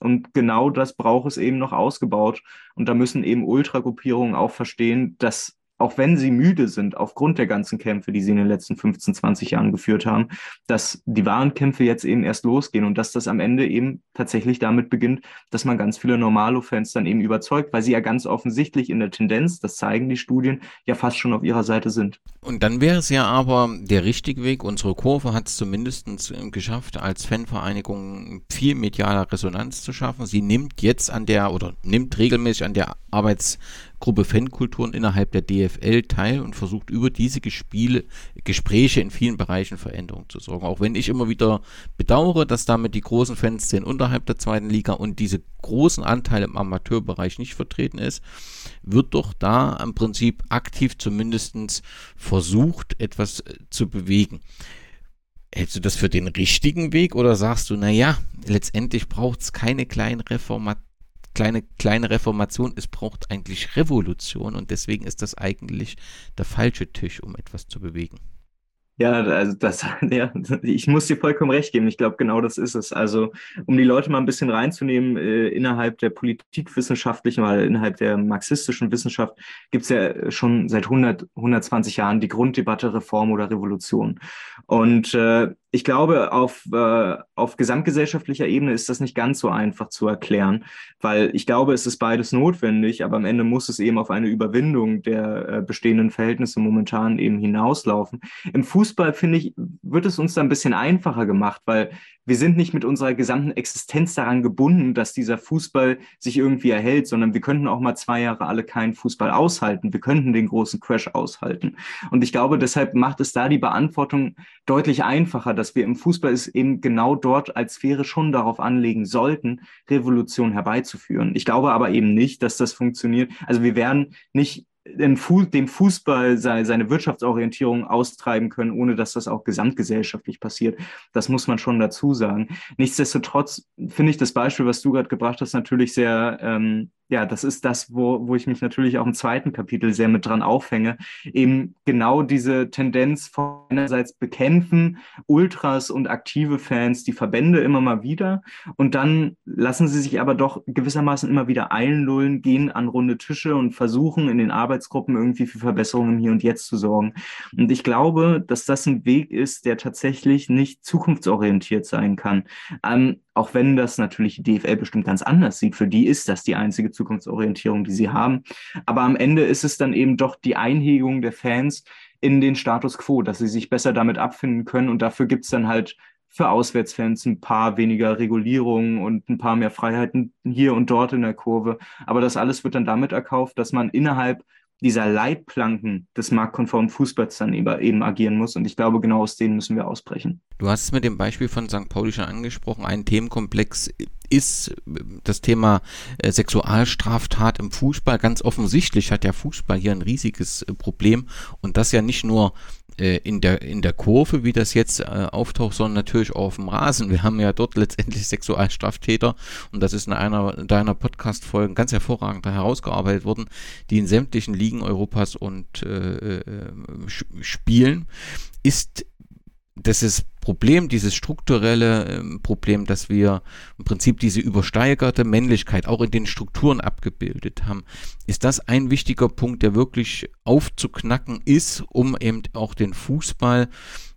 Und genau das braucht es eben noch ausgebaut. Und da müssen eben Ultragruppierungen auch verstehen, dass auch wenn sie müde sind aufgrund der ganzen Kämpfe, die sie in den letzten 15, 20 Jahren geführt haben, dass die wahren Kämpfe jetzt eben erst losgehen und dass das am Ende eben tatsächlich damit beginnt, dass man ganz viele Normalo-Fans dann eben überzeugt, weil sie ja ganz offensichtlich in der Tendenz, das zeigen die Studien, ja fast schon auf ihrer Seite sind. Und dann wäre es ja aber der richtige Weg. Unsere Kurve hat es zumindest geschafft, als Fanvereinigung viel medialer Resonanz zu schaffen. Sie nimmt jetzt an der oder nimmt regelmäßig an der Arbeits Gruppe Fankulturen innerhalb der DFL teil und versucht über diese Gespiele, Gespräche in vielen Bereichen Veränderungen zu sorgen. Auch wenn ich immer wieder bedauere, dass damit die großen Fanszenen unterhalb der zweiten Liga und diese großen Anteile im Amateurbereich nicht vertreten ist, wird doch da im Prinzip aktiv zumindest versucht, etwas äh, zu bewegen. Hältst du das für den richtigen Weg oder sagst du, naja, letztendlich braucht es keine kleinen Reformationen? Kleine, kleine Reformation, es braucht eigentlich Revolution und deswegen ist das eigentlich der falsche Tisch, um etwas zu bewegen. Ja, also das, ja, ich muss dir vollkommen recht geben. Ich glaube, genau das ist es. Also, um die Leute mal ein bisschen reinzunehmen, äh, innerhalb der politikwissenschaftlichen oder innerhalb der marxistischen Wissenschaft gibt es ja schon seit 100, 120 Jahren die Grunddebatte Reform oder Revolution. Und äh, ich glaube, auf, äh, auf gesamtgesellschaftlicher Ebene ist das nicht ganz so einfach zu erklären, weil ich glaube, es ist beides notwendig, aber am Ende muss es eben auf eine Überwindung der äh, bestehenden Verhältnisse momentan eben hinauslaufen. Im Fußball, finde ich, wird es uns da ein bisschen einfacher gemacht, weil wir sind nicht mit unserer gesamten Existenz daran gebunden, dass dieser Fußball sich irgendwie erhält, sondern wir könnten auch mal zwei Jahre alle keinen Fußball aushalten. Wir könnten den großen Crash aushalten. Und ich glaube, deshalb macht es da die Beantwortung deutlich einfacher, dass wir im Fußball es eben genau dort als Sphäre schon darauf anlegen sollten, Revolution herbeizuführen. Ich glaube aber eben nicht, dass das funktioniert. Also wir werden nicht dem Fußball seine Wirtschaftsorientierung austreiben können, ohne dass das auch gesamtgesellschaftlich passiert. Das muss man schon dazu sagen. Nichtsdestotrotz finde ich das Beispiel, was du gerade gebracht hast, natürlich sehr ähm, ja, das ist das, wo, wo ich mich natürlich auch im zweiten Kapitel sehr mit dran aufhänge. Eben genau diese Tendenz von einerseits bekämpfen Ultras und aktive Fans die Verbände immer mal wieder und dann lassen sie sich aber doch gewissermaßen immer wieder einlullen, gehen an runde Tische und versuchen in den Arbeitsgruppen irgendwie für Verbesserungen hier und jetzt zu sorgen. Und ich glaube, dass das ein Weg ist, der tatsächlich nicht zukunftsorientiert sein kann. Ähm, auch wenn das natürlich die DFL bestimmt ganz anders sieht. Für die ist das die einzige Zukunftsorientierung, die sie haben. Aber am Ende ist es dann eben doch die Einhegung der Fans in den Status quo, dass sie sich besser damit abfinden können. Und dafür gibt es dann halt für Auswärtsfans ein paar weniger Regulierungen und ein paar mehr Freiheiten hier und dort in der Kurve. Aber das alles wird dann damit erkauft, dass man innerhalb dieser Leitplanken des marktkonformen Fußballs dann eben agieren muss. Und ich glaube, genau aus denen müssen wir ausbrechen. Du hast es mit dem Beispiel von St. Pauli schon angesprochen. Ein Themenkomplex ist das Thema äh, Sexualstraftat im Fußball. Ganz offensichtlich hat der Fußball hier ein riesiges äh, Problem. Und das ja nicht nur äh, in der, in der Kurve, wie das jetzt äh, auftaucht, sondern natürlich auch auf dem Rasen. Wir haben ja dort letztendlich Sexualstraftäter und das ist in einer deiner Podcast-Folgen ganz hervorragend herausgearbeitet worden, die in sämtlichen Ligen Europas und äh, äh spielen. Ist das ist Problem, dieses strukturelle äh, Problem, dass wir im Prinzip diese übersteigerte Männlichkeit auch in den Strukturen abgebildet haben, ist das ein wichtiger Punkt, der wirklich aufzuknacken ist, um eben auch den Fußball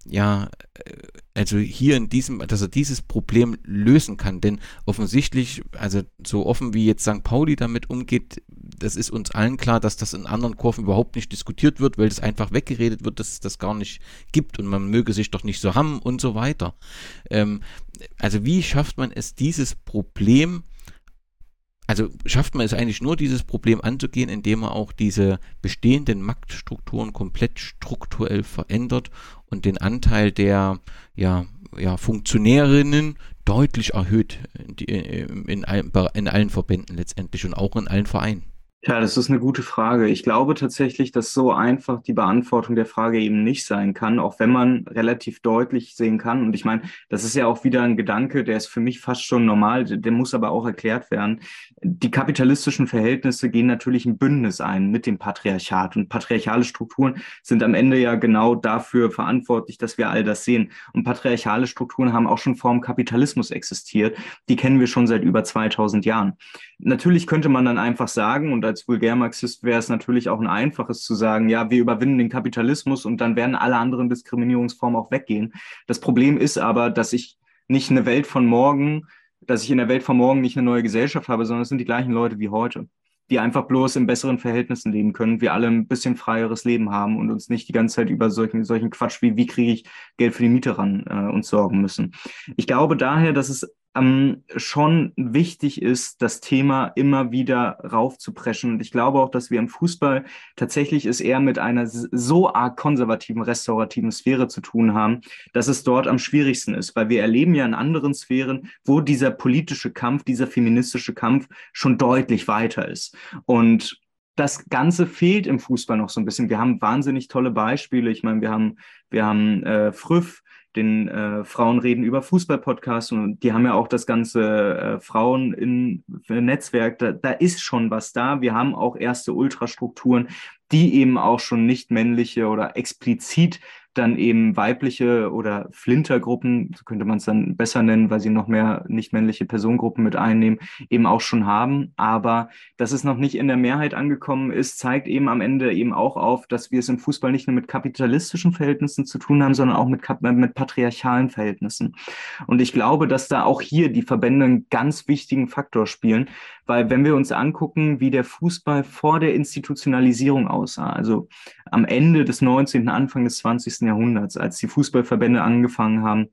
ja, äh, also hier in diesem, dass er dieses Problem lösen kann. Denn offensichtlich, also so offen wie jetzt St. Pauli damit umgeht, das ist uns allen klar, dass das in anderen Kurven überhaupt nicht diskutiert wird, weil das einfach weggeredet wird, dass es das gar nicht gibt und man möge sich doch nicht so haben und so weiter. Ähm, also wie schafft man es, dieses Problem also schafft man es eigentlich nur, dieses Problem anzugehen, indem man auch diese bestehenden Marktstrukturen komplett strukturell verändert und den Anteil der ja, ja, Funktionärinnen deutlich erhöht in, in, in, in allen Verbänden letztendlich und auch in allen Vereinen. Ja, das ist eine gute Frage. Ich glaube tatsächlich, dass so einfach die Beantwortung der Frage eben nicht sein kann, auch wenn man relativ deutlich sehen kann. Und ich meine, das ist ja auch wieder ein Gedanke, der ist für mich fast schon normal, der muss aber auch erklärt werden. Die kapitalistischen Verhältnisse gehen natürlich ein Bündnis ein mit dem Patriarchat. Und patriarchale Strukturen sind am Ende ja genau dafür verantwortlich, dass wir all das sehen. Und patriarchale Strukturen haben auch schon vor dem Kapitalismus existiert. Die kennen wir schon seit über 2000 Jahren. Natürlich könnte man dann einfach sagen, und als Vulgärmarxist wäre es natürlich auch ein einfaches zu sagen, ja, wir überwinden den Kapitalismus und dann werden alle anderen Diskriminierungsformen auch weggehen. Das Problem ist aber, dass ich nicht eine Welt von morgen, dass ich in der Welt von morgen nicht eine neue Gesellschaft habe, sondern es sind die gleichen Leute wie heute, die einfach bloß in besseren Verhältnissen leben können, wir alle ein bisschen freieres Leben haben und uns nicht die ganze Zeit über solchen, solchen Quatsch wie, wie kriege ich Geld für die Miete ran, äh, uns sorgen müssen. Ich glaube daher, dass es ähm, schon wichtig ist, das Thema immer wieder raufzupreschen. Und ich glaube auch, dass wir im Fußball tatsächlich es eher mit einer so arg konservativen, restaurativen Sphäre zu tun haben, dass es dort am schwierigsten ist, weil wir erleben ja in anderen Sphären, wo dieser politische Kampf, dieser feministische Kampf schon deutlich weiter ist. Und das Ganze fehlt im Fußball noch so ein bisschen. Wir haben wahnsinnig tolle Beispiele. Ich meine, wir haben, wir haben äh, Früff, den äh, Frauen reden über Fußball-Podcast und die haben ja auch das ganze äh, Frauen in Netzwerk. Da, da ist schon was da. Wir haben auch erste Ultrastrukturen, die eben auch schon nicht männliche oder explizit dann eben weibliche oder Flintergruppen, so könnte man es dann besser nennen, weil sie noch mehr nicht männliche Personengruppen mit einnehmen, eben auch schon haben. Aber dass es noch nicht in der Mehrheit angekommen ist, zeigt eben am Ende eben auch auf, dass wir es im Fußball nicht nur mit kapitalistischen Verhältnissen zu tun haben, sondern auch mit, mit patriarchalen Verhältnissen. Und ich glaube, dass da auch hier die Verbände einen ganz wichtigen Faktor spielen, weil wenn wir uns angucken, wie der Fußball vor der Institutionalisierung aussah, also am Ende des 19., Anfang des 20. Jahrhunderts, als die Fußballverbände angefangen haben,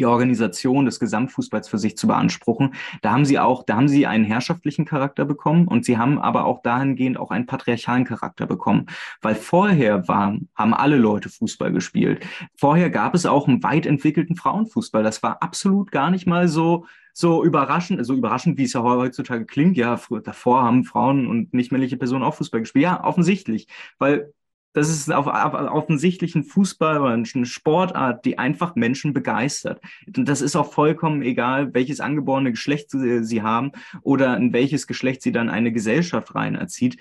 die Organisation des Gesamtfußballs für sich zu beanspruchen. Da haben sie auch, da haben sie einen herrschaftlichen Charakter bekommen und sie haben aber auch dahingehend auch einen patriarchalen Charakter bekommen. Weil vorher war, haben alle Leute Fußball gespielt. Vorher gab es auch einen weit entwickelten Frauenfußball. Das war absolut gar nicht mal so, so überraschend, so überraschend, wie es ja heutzutage klingt. Ja, davor haben Frauen und nicht männliche Personen auch Fußball gespielt. Ja, offensichtlich. Weil das ist auf, auf, offensichtlich ein Fußball oder eine Sportart, die einfach Menschen begeistert. Und das ist auch vollkommen egal, welches angeborene Geschlecht sie, sie haben oder in welches Geschlecht sie dann eine Gesellschaft rein erzieht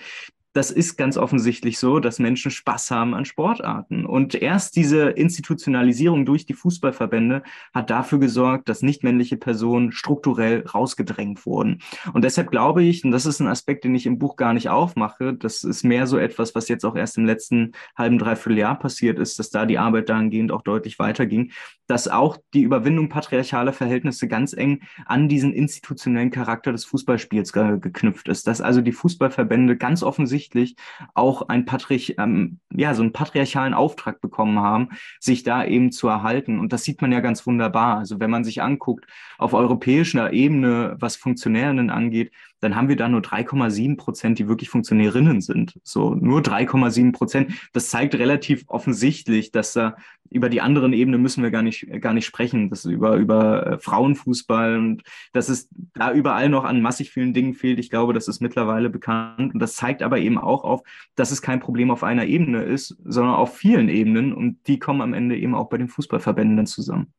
das ist ganz offensichtlich so, dass Menschen Spaß haben an Sportarten. Und erst diese Institutionalisierung durch die Fußballverbände hat dafür gesorgt, dass nichtmännliche Personen strukturell rausgedrängt wurden. Und deshalb glaube ich, und das ist ein Aspekt, den ich im Buch gar nicht aufmache, das ist mehr so etwas, was jetzt auch erst im letzten halben, dreiviertel Jahr passiert ist, dass da die Arbeit dahingehend auch deutlich weiterging, dass auch die Überwindung patriarchaler Verhältnisse ganz eng an diesen institutionellen Charakter des Fußballspiels ge geknüpft ist. Dass also die Fußballverbände ganz offensichtlich offensichtlich auch ein Patrich, ähm, ja, so einen patriarchalen Auftrag bekommen haben, sich da eben zu erhalten. Und das sieht man ja ganz wunderbar. Also wenn man sich anguckt, auf europäischer Ebene, was Funktionärinnen angeht, dann haben wir da nur 3,7 Prozent, die wirklich Funktionärinnen sind. So nur 3,7 Prozent. Das zeigt relativ offensichtlich, dass da über die anderen Ebenen müssen wir gar nicht, gar nicht sprechen. Das über, über äh, Frauenfußball und dass es da überall noch an massig vielen Dingen fehlt. Ich glaube, das ist mittlerweile bekannt. Und das zeigt aber eben auch auf, dass es kein Problem auf einer Ebene ist, sondern auf vielen Ebenen. Und die kommen am Ende eben auch bei den Fußballverbänden dann zusammen.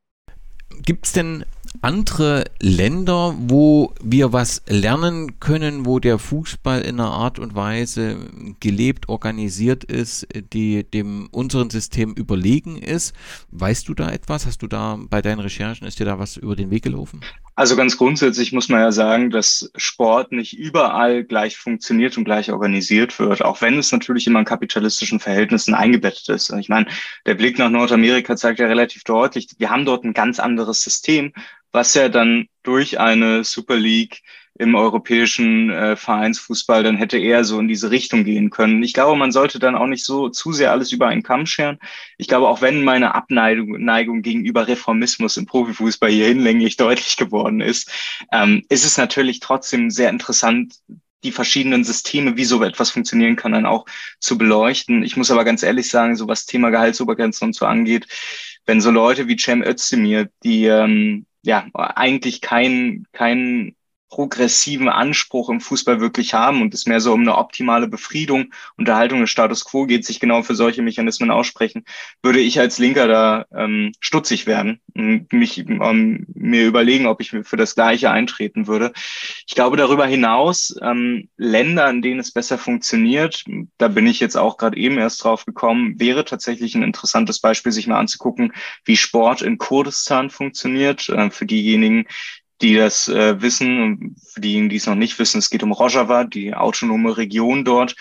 Gibt es denn andere Länder, wo wir was lernen können, wo der Fußball in einer Art und Weise gelebt, organisiert ist, die dem unseren System überlegen ist? Weißt du da etwas? Hast du da bei deinen Recherchen, ist dir da was über den Weg gelaufen? Also ganz grundsätzlich muss man ja sagen, dass Sport nicht überall gleich funktioniert und gleich organisiert wird, auch wenn es natürlich immer in kapitalistischen Verhältnissen eingebettet ist. Ich meine, der Blick nach Nordamerika zeigt ja relativ deutlich, wir haben dort ein ganz anderes System, was ja dann durch eine Super League im europäischen äh, Vereinsfußball dann hätte eher so in diese Richtung gehen können. Ich glaube, man sollte dann auch nicht so zu sehr alles über einen Kamm scheren. Ich glaube, auch wenn meine Abneigung Neigung gegenüber Reformismus im Profifußball hier hinlänglich deutlich geworden ist, ähm, ist es natürlich trotzdem sehr interessant, die verschiedenen Systeme, wie so etwas funktionieren kann, dann auch zu beleuchten. Ich muss aber ganz ehrlich sagen, so was Thema Gehaltsobergrenzen und so angeht, wenn so Leute wie Cem Özdemir, die ähm, ja eigentlich kein, kein progressiven Anspruch im Fußball wirklich haben und es mehr so um eine optimale Befriedung, Unterhaltung des Status quo geht, sich genau für solche Mechanismen aussprechen, würde ich als Linker da ähm, stutzig werden und mich ähm, mir überlegen, ob ich für das Gleiche eintreten würde. Ich glaube darüber hinaus, ähm, Länder, in denen es besser funktioniert, da bin ich jetzt auch gerade eben erst drauf gekommen, wäre tatsächlich ein interessantes Beispiel, sich mal anzugucken, wie Sport in Kurdistan funktioniert. Äh, für diejenigen, die das äh, wissen und für diejenigen, die es noch nicht wissen, es geht um Rojava, die autonome Region dort,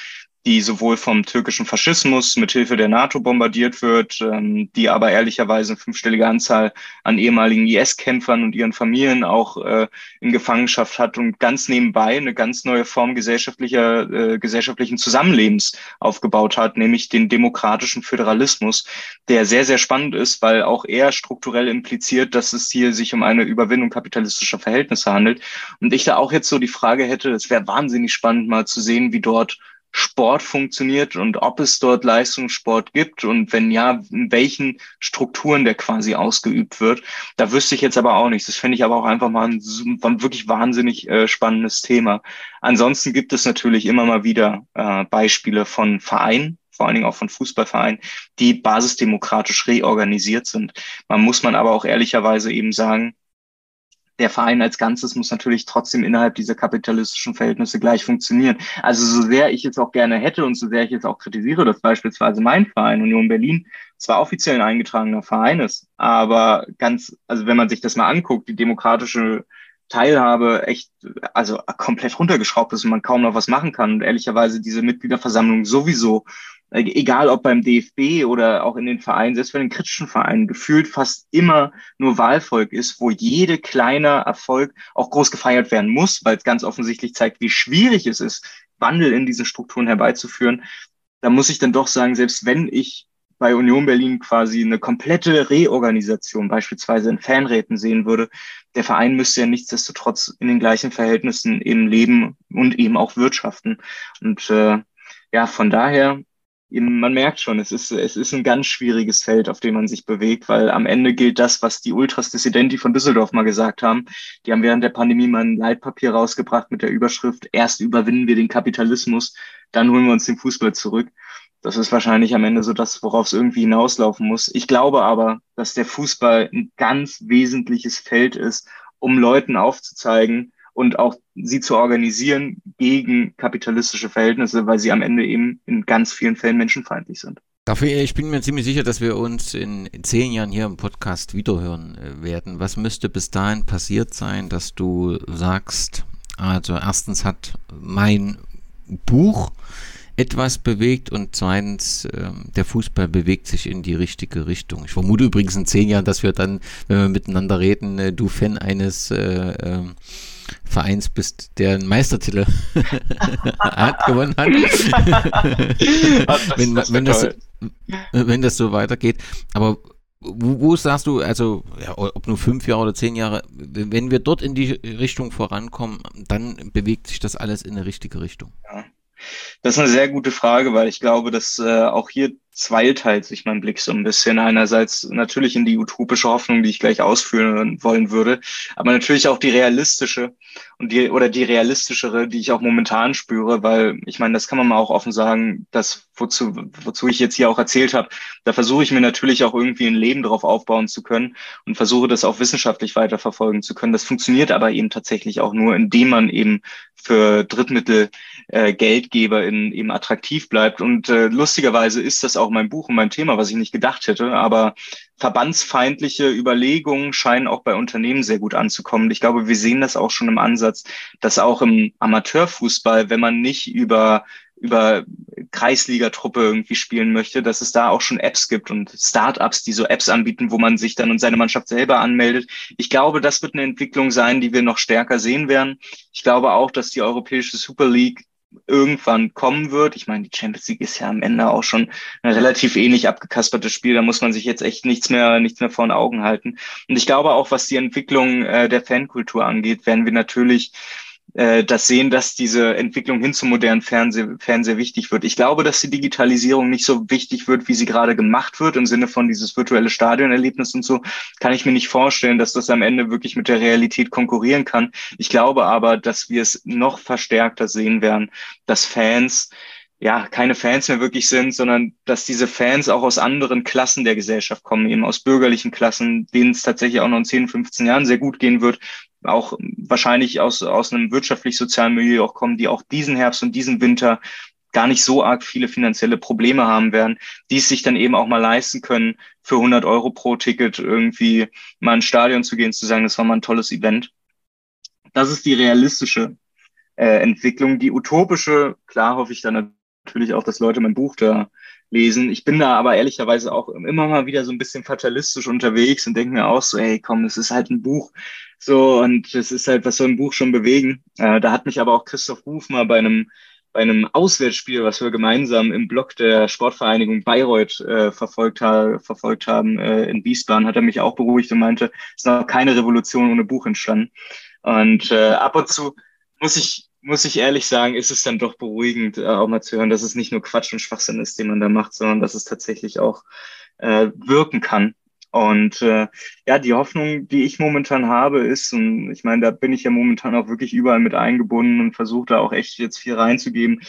die sowohl vom türkischen Faschismus mithilfe der NATO bombardiert wird, ähm, die aber ehrlicherweise eine fünfstellige Anzahl an ehemaligen IS-Kämpfern und ihren Familien auch äh, in Gefangenschaft hat und ganz nebenbei eine ganz neue Form gesellschaftlicher, äh, gesellschaftlichen Zusammenlebens aufgebaut hat, nämlich den demokratischen Föderalismus, der sehr, sehr spannend ist, weil auch er strukturell impliziert, dass es hier sich um eine Überwindung kapitalistischer Verhältnisse handelt. Und ich da auch jetzt so die Frage hätte, es wäre wahnsinnig spannend mal zu sehen, wie dort Sport funktioniert und ob es dort Leistungssport gibt und wenn ja, in welchen Strukturen der quasi ausgeübt wird. Da wüsste ich jetzt aber auch nichts. Das finde ich aber auch einfach mal ein, ein wirklich wahnsinnig äh, spannendes Thema. Ansonsten gibt es natürlich immer mal wieder äh, Beispiele von Vereinen, vor allen Dingen auch von Fußballvereinen, die basisdemokratisch reorganisiert sind. Man muss man aber auch ehrlicherweise eben sagen, der Verein als Ganzes muss natürlich trotzdem innerhalb dieser kapitalistischen Verhältnisse gleich funktionieren. Also so sehr ich es auch gerne hätte und so sehr ich jetzt auch kritisiere, dass beispielsweise mein Verein Union Berlin zwar offiziell ein eingetragener Verein ist, aber ganz, also wenn man sich das mal anguckt, die demokratische Teilhabe echt, also komplett runtergeschraubt ist und man kaum noch was machen kann und ehrlicherweise diese Mitgliederversammlung sowieso egal ob beim DFB oder auch in den Vereinen, selbst bei den kritischen Vereinen, gefühlt fast immer nur Wahlvolk ist, wo jede kleine Erfolg auch groß gefeiert werden muss, weil es ganz offensichtlich zeigt, wie schwierig es ist, Wandel in diesen Strukturen herbeizuführen. Da muss ich dann doch sagen, selbst wenn ich bei Union Berlin quasi eine komplette Reorganisation beispielsweise in Fanräten sehen würde, der Verein müsste ja nichtsdestotrotz in den gleichen Verhältnissen eben leben und eben auch wirtschaften. Und äh, ja, von daher man merkt schon, es ist, es ist ein ganz schwieriges Feld, auf dem man sich bewegt, weil am Ende gilt das, was die Ultras Dissidenti von Düsseldorf mal gesagt haben. Die haben während der Pandemie mal ein Leitpapier rausgebracht mit der Überschrift, erst überwinden wir den Kapitalismus, dann holen wir uns den Fußball zurück. Das ist wahrscheinlich am Ende so das, worauf es irgendwie hinauslaufen muss. Ich glaube aber, dass der Fußball ein ganz wesentliches Feld ist, um Leuten aufzuzeigen, und auch sie zu organisieren gegen kapitalistische Verhältnisse, weil sie am Ende eben in ganz vielen Fällen menschenfeindlich sind. Dafür, ich bin mir ziemlich sicher, dass wir uns in zehn Jahren hier im Podcast wiederhören äh, werden. Was müsste bis dahin passiert sein, dass du sagst, also erstens hat mein Buch etwas bewegt und zweitens, äh, der Fußball bewegt sich in die richtige Richtung. Ich vermute übrigens in zehn Jahren, dass wir dann, wenn wir miteinander reden, äh, du Fan eines äh, ähm, Vereins bist, der einen Meistertitel hat, gewonnen hat. wenn, wenn, das, wenn das so weitergeht. Aber wo, wo sagst du, also ja, ob nur fünf Jahre oder zehn Jahre, wenn wir dort in die Richtung vorankommen, dann bewegt sich das alles in eine richtige Richtung? Ja. Das ist eine sehr gute Frage, weil ich glaube, dass äh, auch hier zweiteilt sich mein Blick so ein bisschen. Einerseits natürlich in die utopische Hoffnung, die ich gleich ausführen wollen würde, aber natürlich auch die realistische und die oder die realistischere, die ich auch momentan spüre, weil ich meine, das kann man mal auch offen sagen, dass wozu wozu ich jetzt hier auch erzählt habe, da versuche ich mir natürlich auch irgendwie ein Leben drauf aufbauen zu können und versuche das auch wissenschaftlich weiterverfolgen zu können. Das funktioniert aber eben tatsächlich auch nur, indem man eben für Drittmittel äh, Geldgeber in, eben attraktiv bleibt und äh, lustigerweise ist das auch mein Buch und mein Thema, was ich nicht gedacht hätte. Aber verbandsfeindliche Überlegungen scheinen auch bei Unternehmen sehr gut anzukommen. Ich glaube, wir sehen das auch schon im Ansatz, dass auch im Amateurfußball, wenn man nicht über über Kreisligatruppe irgendwie spielen möchte, dass es da auch schon Apps gibt und Startups, die so Apps anbieten, wo man sich dann und seine Mannschaft selber anmeldet. Ich glaube, das wird eine Entwicklung sein, die wir noch stärker sehen werden. Ich glaube auch, dass die europäische Super League irgendwann kommen wird. Ich meine, die Champions League ist ja am Ende auch schon ein relativ ähnlich abgekaspertes Spiel. Da muss man sich jetzt echt nichts mehr, nichts mehr vor den Augen halten. Und ich glaube auch, was die Entwicklung äh, der Fankultur angeht, werden wir natürlich das sehen, dass diese Entwicklung hin zum modernen Fernseher, Fernseher wichtig wird. Ich glaube, dass die Digitalisierung nicht so wichtig wird, wie sie gerade gemacht wird, im Sinne von dieses virtuelle Stadionerlebnis und so, kann ich mir nicht vorstellen, dass das am Ende wirklich mit der Realität konkurrieren kann. Ich glaube aber, dass wir es noch verstärkter sehen werden, dass Fans ja, keine Fans mehr wirklich sind, sondern dass diese Fans auch aus anderen Klassen der Gesellschaft kommen, eben aus bürgerlichen Klassen, denen es tatsächlich auch noch in 10, 15 Jahren sehr gut gehen wird, auch wahrscheinlich aus, aus einem wirtschaftlich-sozialen Milieu auch kommen, die auch diesen Herbst und diesen Winter gar nicht so arg viele finanzielle Probleme haben werden, die es sich dann eben auch mal leisten können, für 100 Euro pro Ticket irgendwie mal ins Stadion zu gehen, zu sagen, das war mal ein tolles Event. Das ist die realistische äh, Entwicklung. Die utopische, klar hoffe ich dann natürlich auch, dass Leute mein Buch da lesen. Ich bin da aber ehrlicherweise auch immer mal wieder so ein bisschen fatalistisch unterwegs und denke mir auch so, hey, komm, es ist halt ein Buch. So, und es ist halt, was soll ein Buch schon bewegen? Äh, da hat mich aber auch Christoph Ruf mal bei einem bei einem Auswärtsspiel, was wir gemeinsam im Blog der Sportvereinigung Bayreuth äh, verfolgt, ha verfolgt haben äh, in Wiesbaden, hat er mich auch beruhigt und meinte, es ist noch keine Revolution ohne Buch entstanden. Und äh, ab und zu muss ich muss ich ehrlich sagen, ist es dann doch beruhigend, äh, auch mal zu hören, dass es nicht nur Quatsch und Schwachsinn ist, den man da macht, sondern dass es tatsächlich auch äh, wirken kann. Und äh, ja, die Hoffnung, die ich momentan habe, ist, und ich meine, da bin ich ja momentan auch wirklich überall mit eingebunden und versuche da auch echt jetzt viel reinzugeben,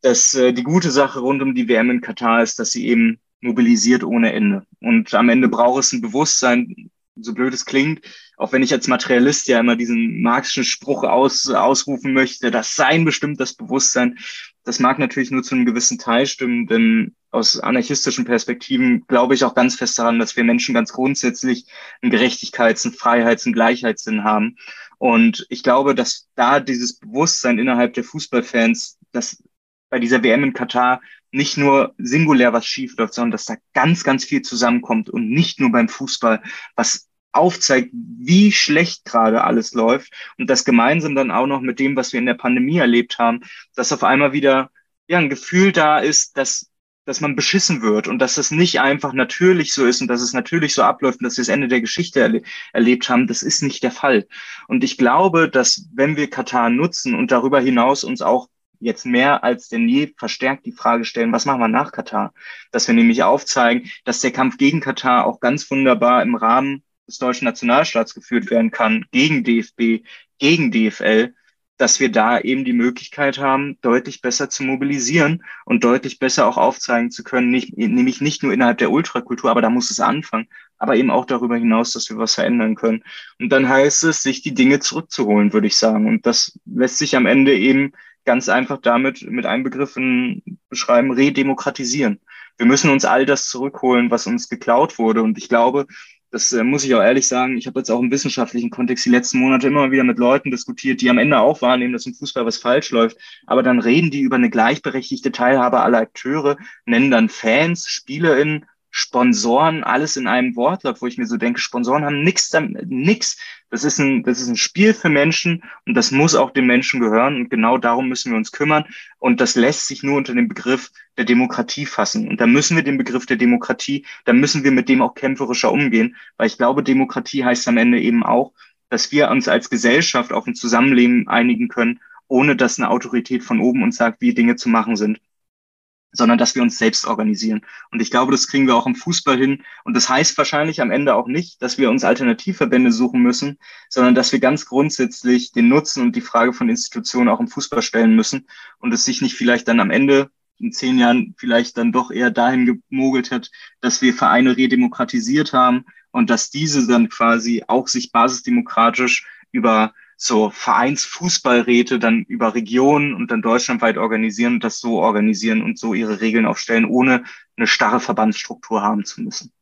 dass äh, die gute Sache rund um die WM in Katar ist, dass sie eben mobilisiert ohne Ende. Und am Ende braucht es ein Bewusstsein, so blöd es klingt, auch wenn ich als Materialist ja immer diesen marxischen Spruch aus, ausrufen möchte, das Sein bestimmt das Bewusstsein. Das mag natürlich nur zu einem gewissen Teil stimmen, denn aus anarchistischen Perspektiven glaube ich auch ganz fest daran, dass wir Menschen ganz grundsätzlich einen Gerechtigkeits-, einen Freiheits-, einen Gleichheitssinn haben. Und ich glaube, dass da dieses Bewusstsein innerhalb der Fußballfans, dass bei dieser WM in Katar nicht nur singulär was schief läuft, sondern dass da ganz, ganz viel zusammenkommt und nicht nur beim Fußball, was aufzeigt, wie schlecht gerade alles läuft und das gemeinsam dann auch noch mit dem, was wir in der Pandemie erlebt haben, dass auf einmal wieder ja ein Gefühl da ist, dass dass man beschissen wird und dass es nicht einfach natürlich so ist und dass es natürlich so abläuft und dass wir das Ende der Geschichte erle erlebt haben, das ist nicht der Fall. Und ich glaube, dass wenn wir Katar nutzen und darüber hinaus uns auch jetzt mehr als denn je verstärkt die Frage stellen, was machen wir nach Katar? Dass wir nämlich aufzeigen, dass der Kampf gegen Katar auch ganz wunderbar im Rahmen des deutschen Nationalstaats geführt werden kann, gegen DFB, gegen DFL, dass wir da eben die Möglichkeit haben, deutlich besser zu mobilisieren und deutlich besser auch aufzeigen zu können, nicht, nämlich nicht nur innerhalb der Ultrakultur, aber da muss es anfangen, aber eben auch darüber hinaus, dass wir was verändern können. Und dann heißt es, sich die Dinge zurückzuholen, würde ich sagen. Und das lässt sich am Ende eben ganz einfach damit mit einem Begriff beschreiben, redemokratisieren. Wir müssen uns all das zurückholen, was uns geklaut wurde. Und ich glaube, Das äh, muss ich auch ehrlich sagen. Ich habe jetzt auch im wissenschaftlichen Kontext die letzten Monate immer wieder mit Leuten diskutiert, die am Ende auch wahrnehmen, dass im Fußball was falsch läuft. Aber dann reden die über eine gleichberechtigte Teilhabe aller Akteure, nennen dann Fans, SpielerInnen Sponsoren, alles in einem Wortlaut, wo ich mir so denke, Sponsoren haben nichts nix. Das ist ein, das ist ein Spiel für Menschen und das muss auch den Menschen gehören und genau darum müssen wir uns kümmern und das lässt sich nur unter dem Begriff der Demokratie fassen und da müssen wir den Begriff der Demokratie, da müssen wir mit dem auch kämpferischer umgehen, weil ich glaube, Demokratie heißt am Ende eben auch, dass wir uns als Gesellschaft auf ein Zusammenleben einigen können, ohne dass eine Autorität von oben uns sagt, wie Dinge zu machen sind sondern dass wir uns selbst organisieren. Und ich glaube, das kriegen wir auch im Fußball hin. Und das heißt wahrscheinlich am Ende auch nicht, dass wir uns Alternativverbände suchen müssen, sondern dass wir ganz grundsätzlich den Nutzen und die Frage von Institutionen auch im Fußball stellen müssen und es sich nicht vielleicht dann am Ende in zehn Jahren vielleicht dann doch eher dahin gemogelt hat, dass wir Vereine redemokratisiert haben und dass diese dann quasi auch sich basisdemokratisch über so Vereinsfußballräte dann über Regionen und dann deutschlandweit organisieren und das so organisieren und so ihre Regeln aufstellen, ohne eine starre Verbandsstruktur haben zu müssen.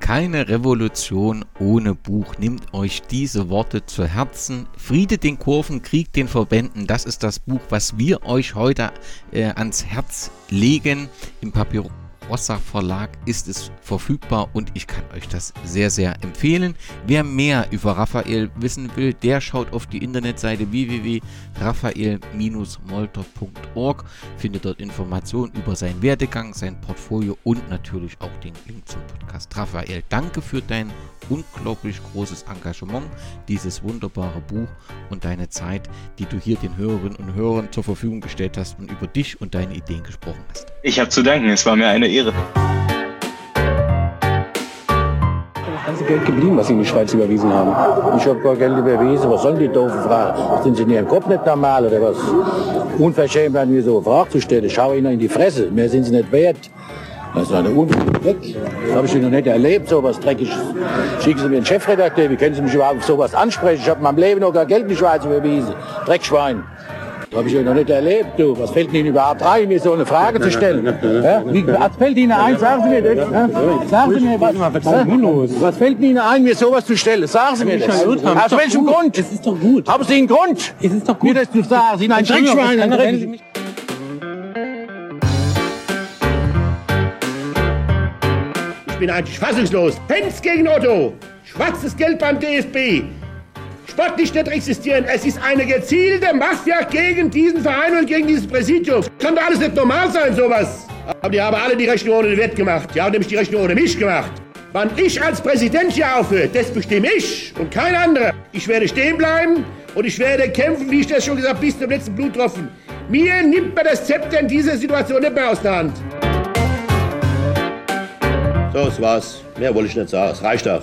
Keine Revolution ohne Buch. Nehmt euch diese Worte zu Herzen. Friede den Kurven, Krieg den Verbänden. Das ist das Buch, was wir euch heute äh, ans Herz legen. Im Papier Rossa Verlag ist es verfügbar und ich kann euch das sehr, sehr empfehlen. Wer mehr über Raphael wissen will, der schaut auf die Internetseite www.raphael-molter.org, findet dort Informationen über seinen Werdegang, sein Portfolio und natürlich auch den Link zum Podcast. Raphael, danke für dein unglaublich großes Engagement, dieses wunderbare Buch und deine Zeit, die du hier den Hörerinnen und Hörern zur Verfügung gestellt hast und über dich und deine Ideen gesprochen hast. Ich habe zu danken, es war mir eine Ehre. Das ganze Geld geblieben, was sie in die Schweiz überwiesen haben. Ich habe gar Geld überwiesen. Was sollen die doofen Fragen? Sind sie in ihrem Kopf nicht normal oder was? Unverschämt werden wir so Fragen zu stellen. Ich schaue ihnen in die Fresse. Mehr sind sie nicht wert. Das ist eine Unfug weg. Das habe ich noch nicht erlebt, so was Dreckiges. Schicken Sie mir einen Chefredakteur, wie können Sie mich überhaupt auf sowas ansprechen? Ich habe in meinem Leben noch gar Geld in die Schweiz überwiesen. Dreckschwein. Das habe ich noch nicht erlebt, du. Was fällt Ihnen überhaupt ein, mir so eine Frage zu stellen? Ja? Wie, was fällt Ihnen ein? Sagen Sie mir das. Ja? Sagen Sie mir, was, was, was fällt Ihnen ein, mir sowas zu stellen? Sagen Sie mir das. Aus welchem Grund? Es ist doch gut. Haben Sie einen Grund? Es ist doch gut. Mir das zu sagen. Sie sind ein Dreckschwein. Bin eigentlich fassungslos. Fans gegen Otto. Schwarzes Geld beim DFB. Sportlich nicht existieren. Es ist eine gezielte Machtjagd gegen diesen Verein und gegen dieses Präsidium. Kann doch alles nicht normal sein, sowas. Aber die haben alle die Rechnung ohne den Wert gemacht. Die haben nämlich die Rechnung ohne mich gemacht. Wann ich als Präsident hier aufhöre, das bestimme ich und kein anderer. Ich werde stehen bleiben und ich werde kämpfen, wie ich das schon gesagt habe, bis zum letzten Bluttropfen. Mir nimmt man das Zepter in dieser Situation nicht mehr aus der Hand. So, das war's. Mehr wollte ich nicht sagen. Es reicht auch.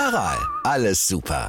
Aral, alles super.